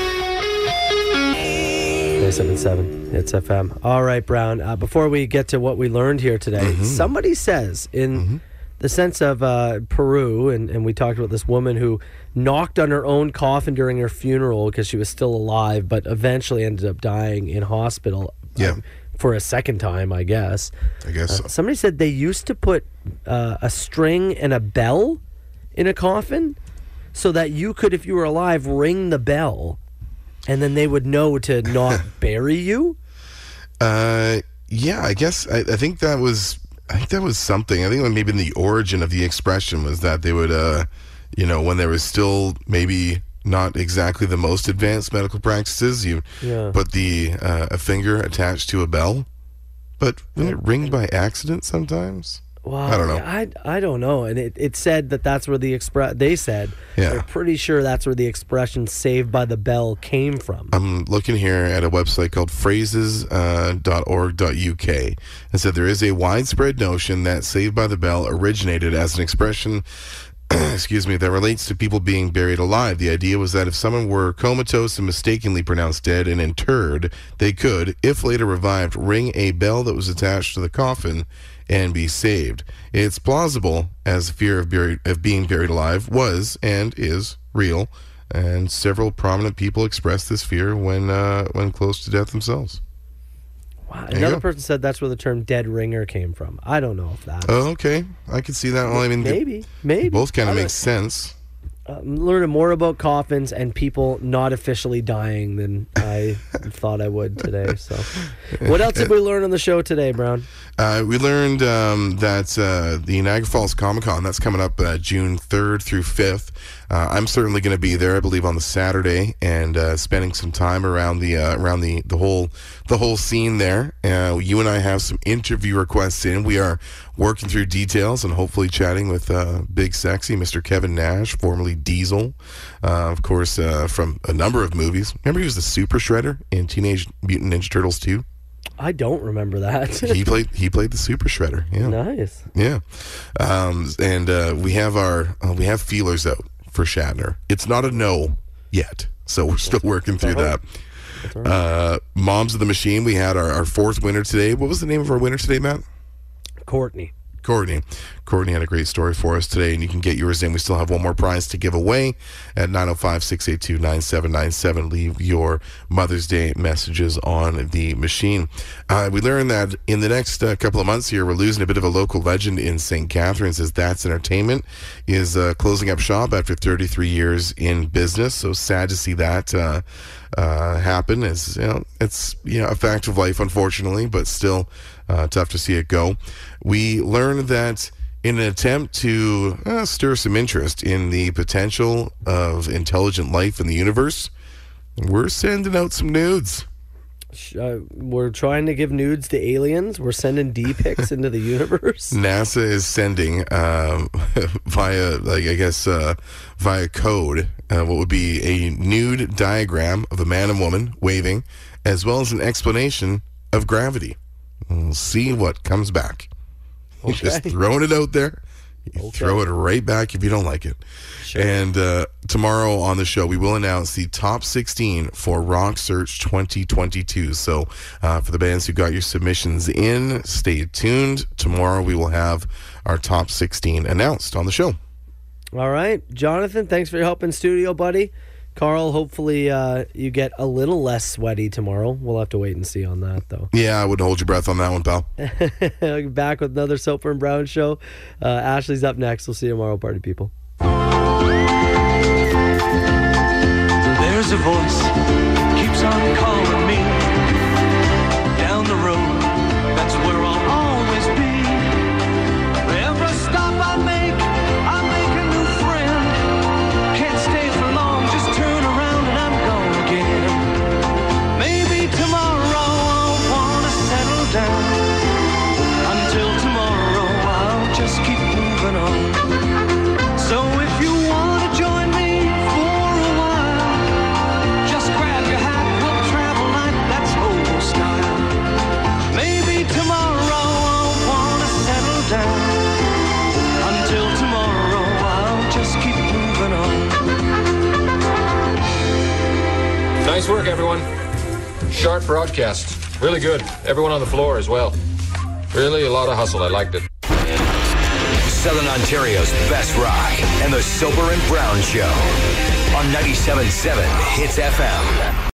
977 It's FM. All right, Brown. Uh, before we get to what we learned here today, Mm-hmm. somebody says in the sense of uh, Peru, and, and we talked about this woman who knocked on her own coffin during her funeral because she was still alive, but eventually ended up dying in hospital. Yeah. um, for a second time, I guess. I guess so. Uh, somebody said they used to put uh, a string and a bell in a coffin so that you could, if you were alive, ring the bell and then they would know to not bury you. Uh, yeah, I guess I, I think that was I think that was something. I think maybe the origin of the expression was that they would, uh, you know, when there was still maybe not exactly the most advanced medical practices, you Yeah. put the uh, a finger attached to a bell. But wouldn't it ring by accident sometimes? Wow, I don't know. I, I don't know. And it, it said that that's where the express. They said Yeah. they're pretty sure that's where the expression "saved by the bell" came from. I'm looking here at a website called phrases.org.uk. And said there is a widespread notion that Saved by the Bell originated as an expression, excuse me, that relates to people being buried alive. The idea was that if someone were comatose and mistakenly pronounced dead and interred, they could, if later revived, ring a bell that was attached to the coffin and be saved. It's plausible, as the fear of, buried, of being buried alive was and is real, and several prominent people expressed this fear when uh, when close to death themselves. Wow. Another go. person said that's where the term "dead ringer" came from. I don't know if that. Oh, okay, I can see that. Well, I mean, maybe, maybe both kind of make sense. I'm learning more about coffins and people not officially dying than I thought I would today. So, what else did we learn on the show today, Brown? Uh, we learned um, that uh, the Niagara Falls Comic Con that's coming up uh, June third through fifth. Uh, I'm certainly going to be there. I believe on the Saturday and uh, spending some time around the uh, around the the whole the whole scene there. Uh, you and I have some interview requests in. We are working through details and hopefully chatting with uh, Big Sexy Mr. Kevin Nash, formerly Diesel, uh, of course uh, from a number of movies. Remember he was the Super Shredder in Teenage Mutant Ninja Turtles 2? I don't remember that. he played he played the Super Shredder. Yeah. Nice. Yeah, um, and uh, we have our uh, we have feelers out for Shatner. It's not a no yet, so we're still working through that. Uh, Moms of the Machine. We had our, our fourth winner today. What was the name of our winner today, Matt? Courtney. Courtney. Courtney had a great story for us today, and you can get yours in. We still have one more prize to give away at 905 682 9797. Leave your Mother's Day messages on the machine. Uh, we learned that in the next uh, couple of months here, we're losing a bit of a local legend in St. Catharines as That's Entertainment is uh, closing up shop after 33 years in business. So sad to see that. Uh, uh, happen. It's you know, it's you know a fact of life, unfortunately, but still uh, tough to see it go. We learned that in an attempt to uh, stir some interest in the potential of intelligent life in the universe, we're sending out some nudes. Uh, we're trying to give nudes to aliens. We're sending D pics into the universe. NASA is sending um, via, like I guess, uh, via code, uh, what would be a nude diagram of a man and woman waving, as well as an explanation of gravity. We'll see what comes back. You're just throwing it out there. You throw it right back if you don't like it. And uh, tomorrow on the show, we will announce the top 16 for Rock Search 2022. So uh, for the bands who got your submissions in, stay tuned. Tomorrow we will have our top 16 announced on the show. All right, Jonathan. Thanks for your help in studio, buddy. Carl, hopefully uh, you get a little less sweaty tomorrow. We'll have to wait and see on that, though. Yeah, I wouldn't hold your breath on that one, pal. Back with another Soper and Brown show. Uh, Ashley's up next. We'll see you tomorrow, party people. There's a voice keeps on calling work, everyone. Sharp broadcast. Really good. Everyone on the floor as well. Really a lot of hustle. I liked it. Southern Ontario's best rock and the Soper and Brown Show on 97.7 Hits FM.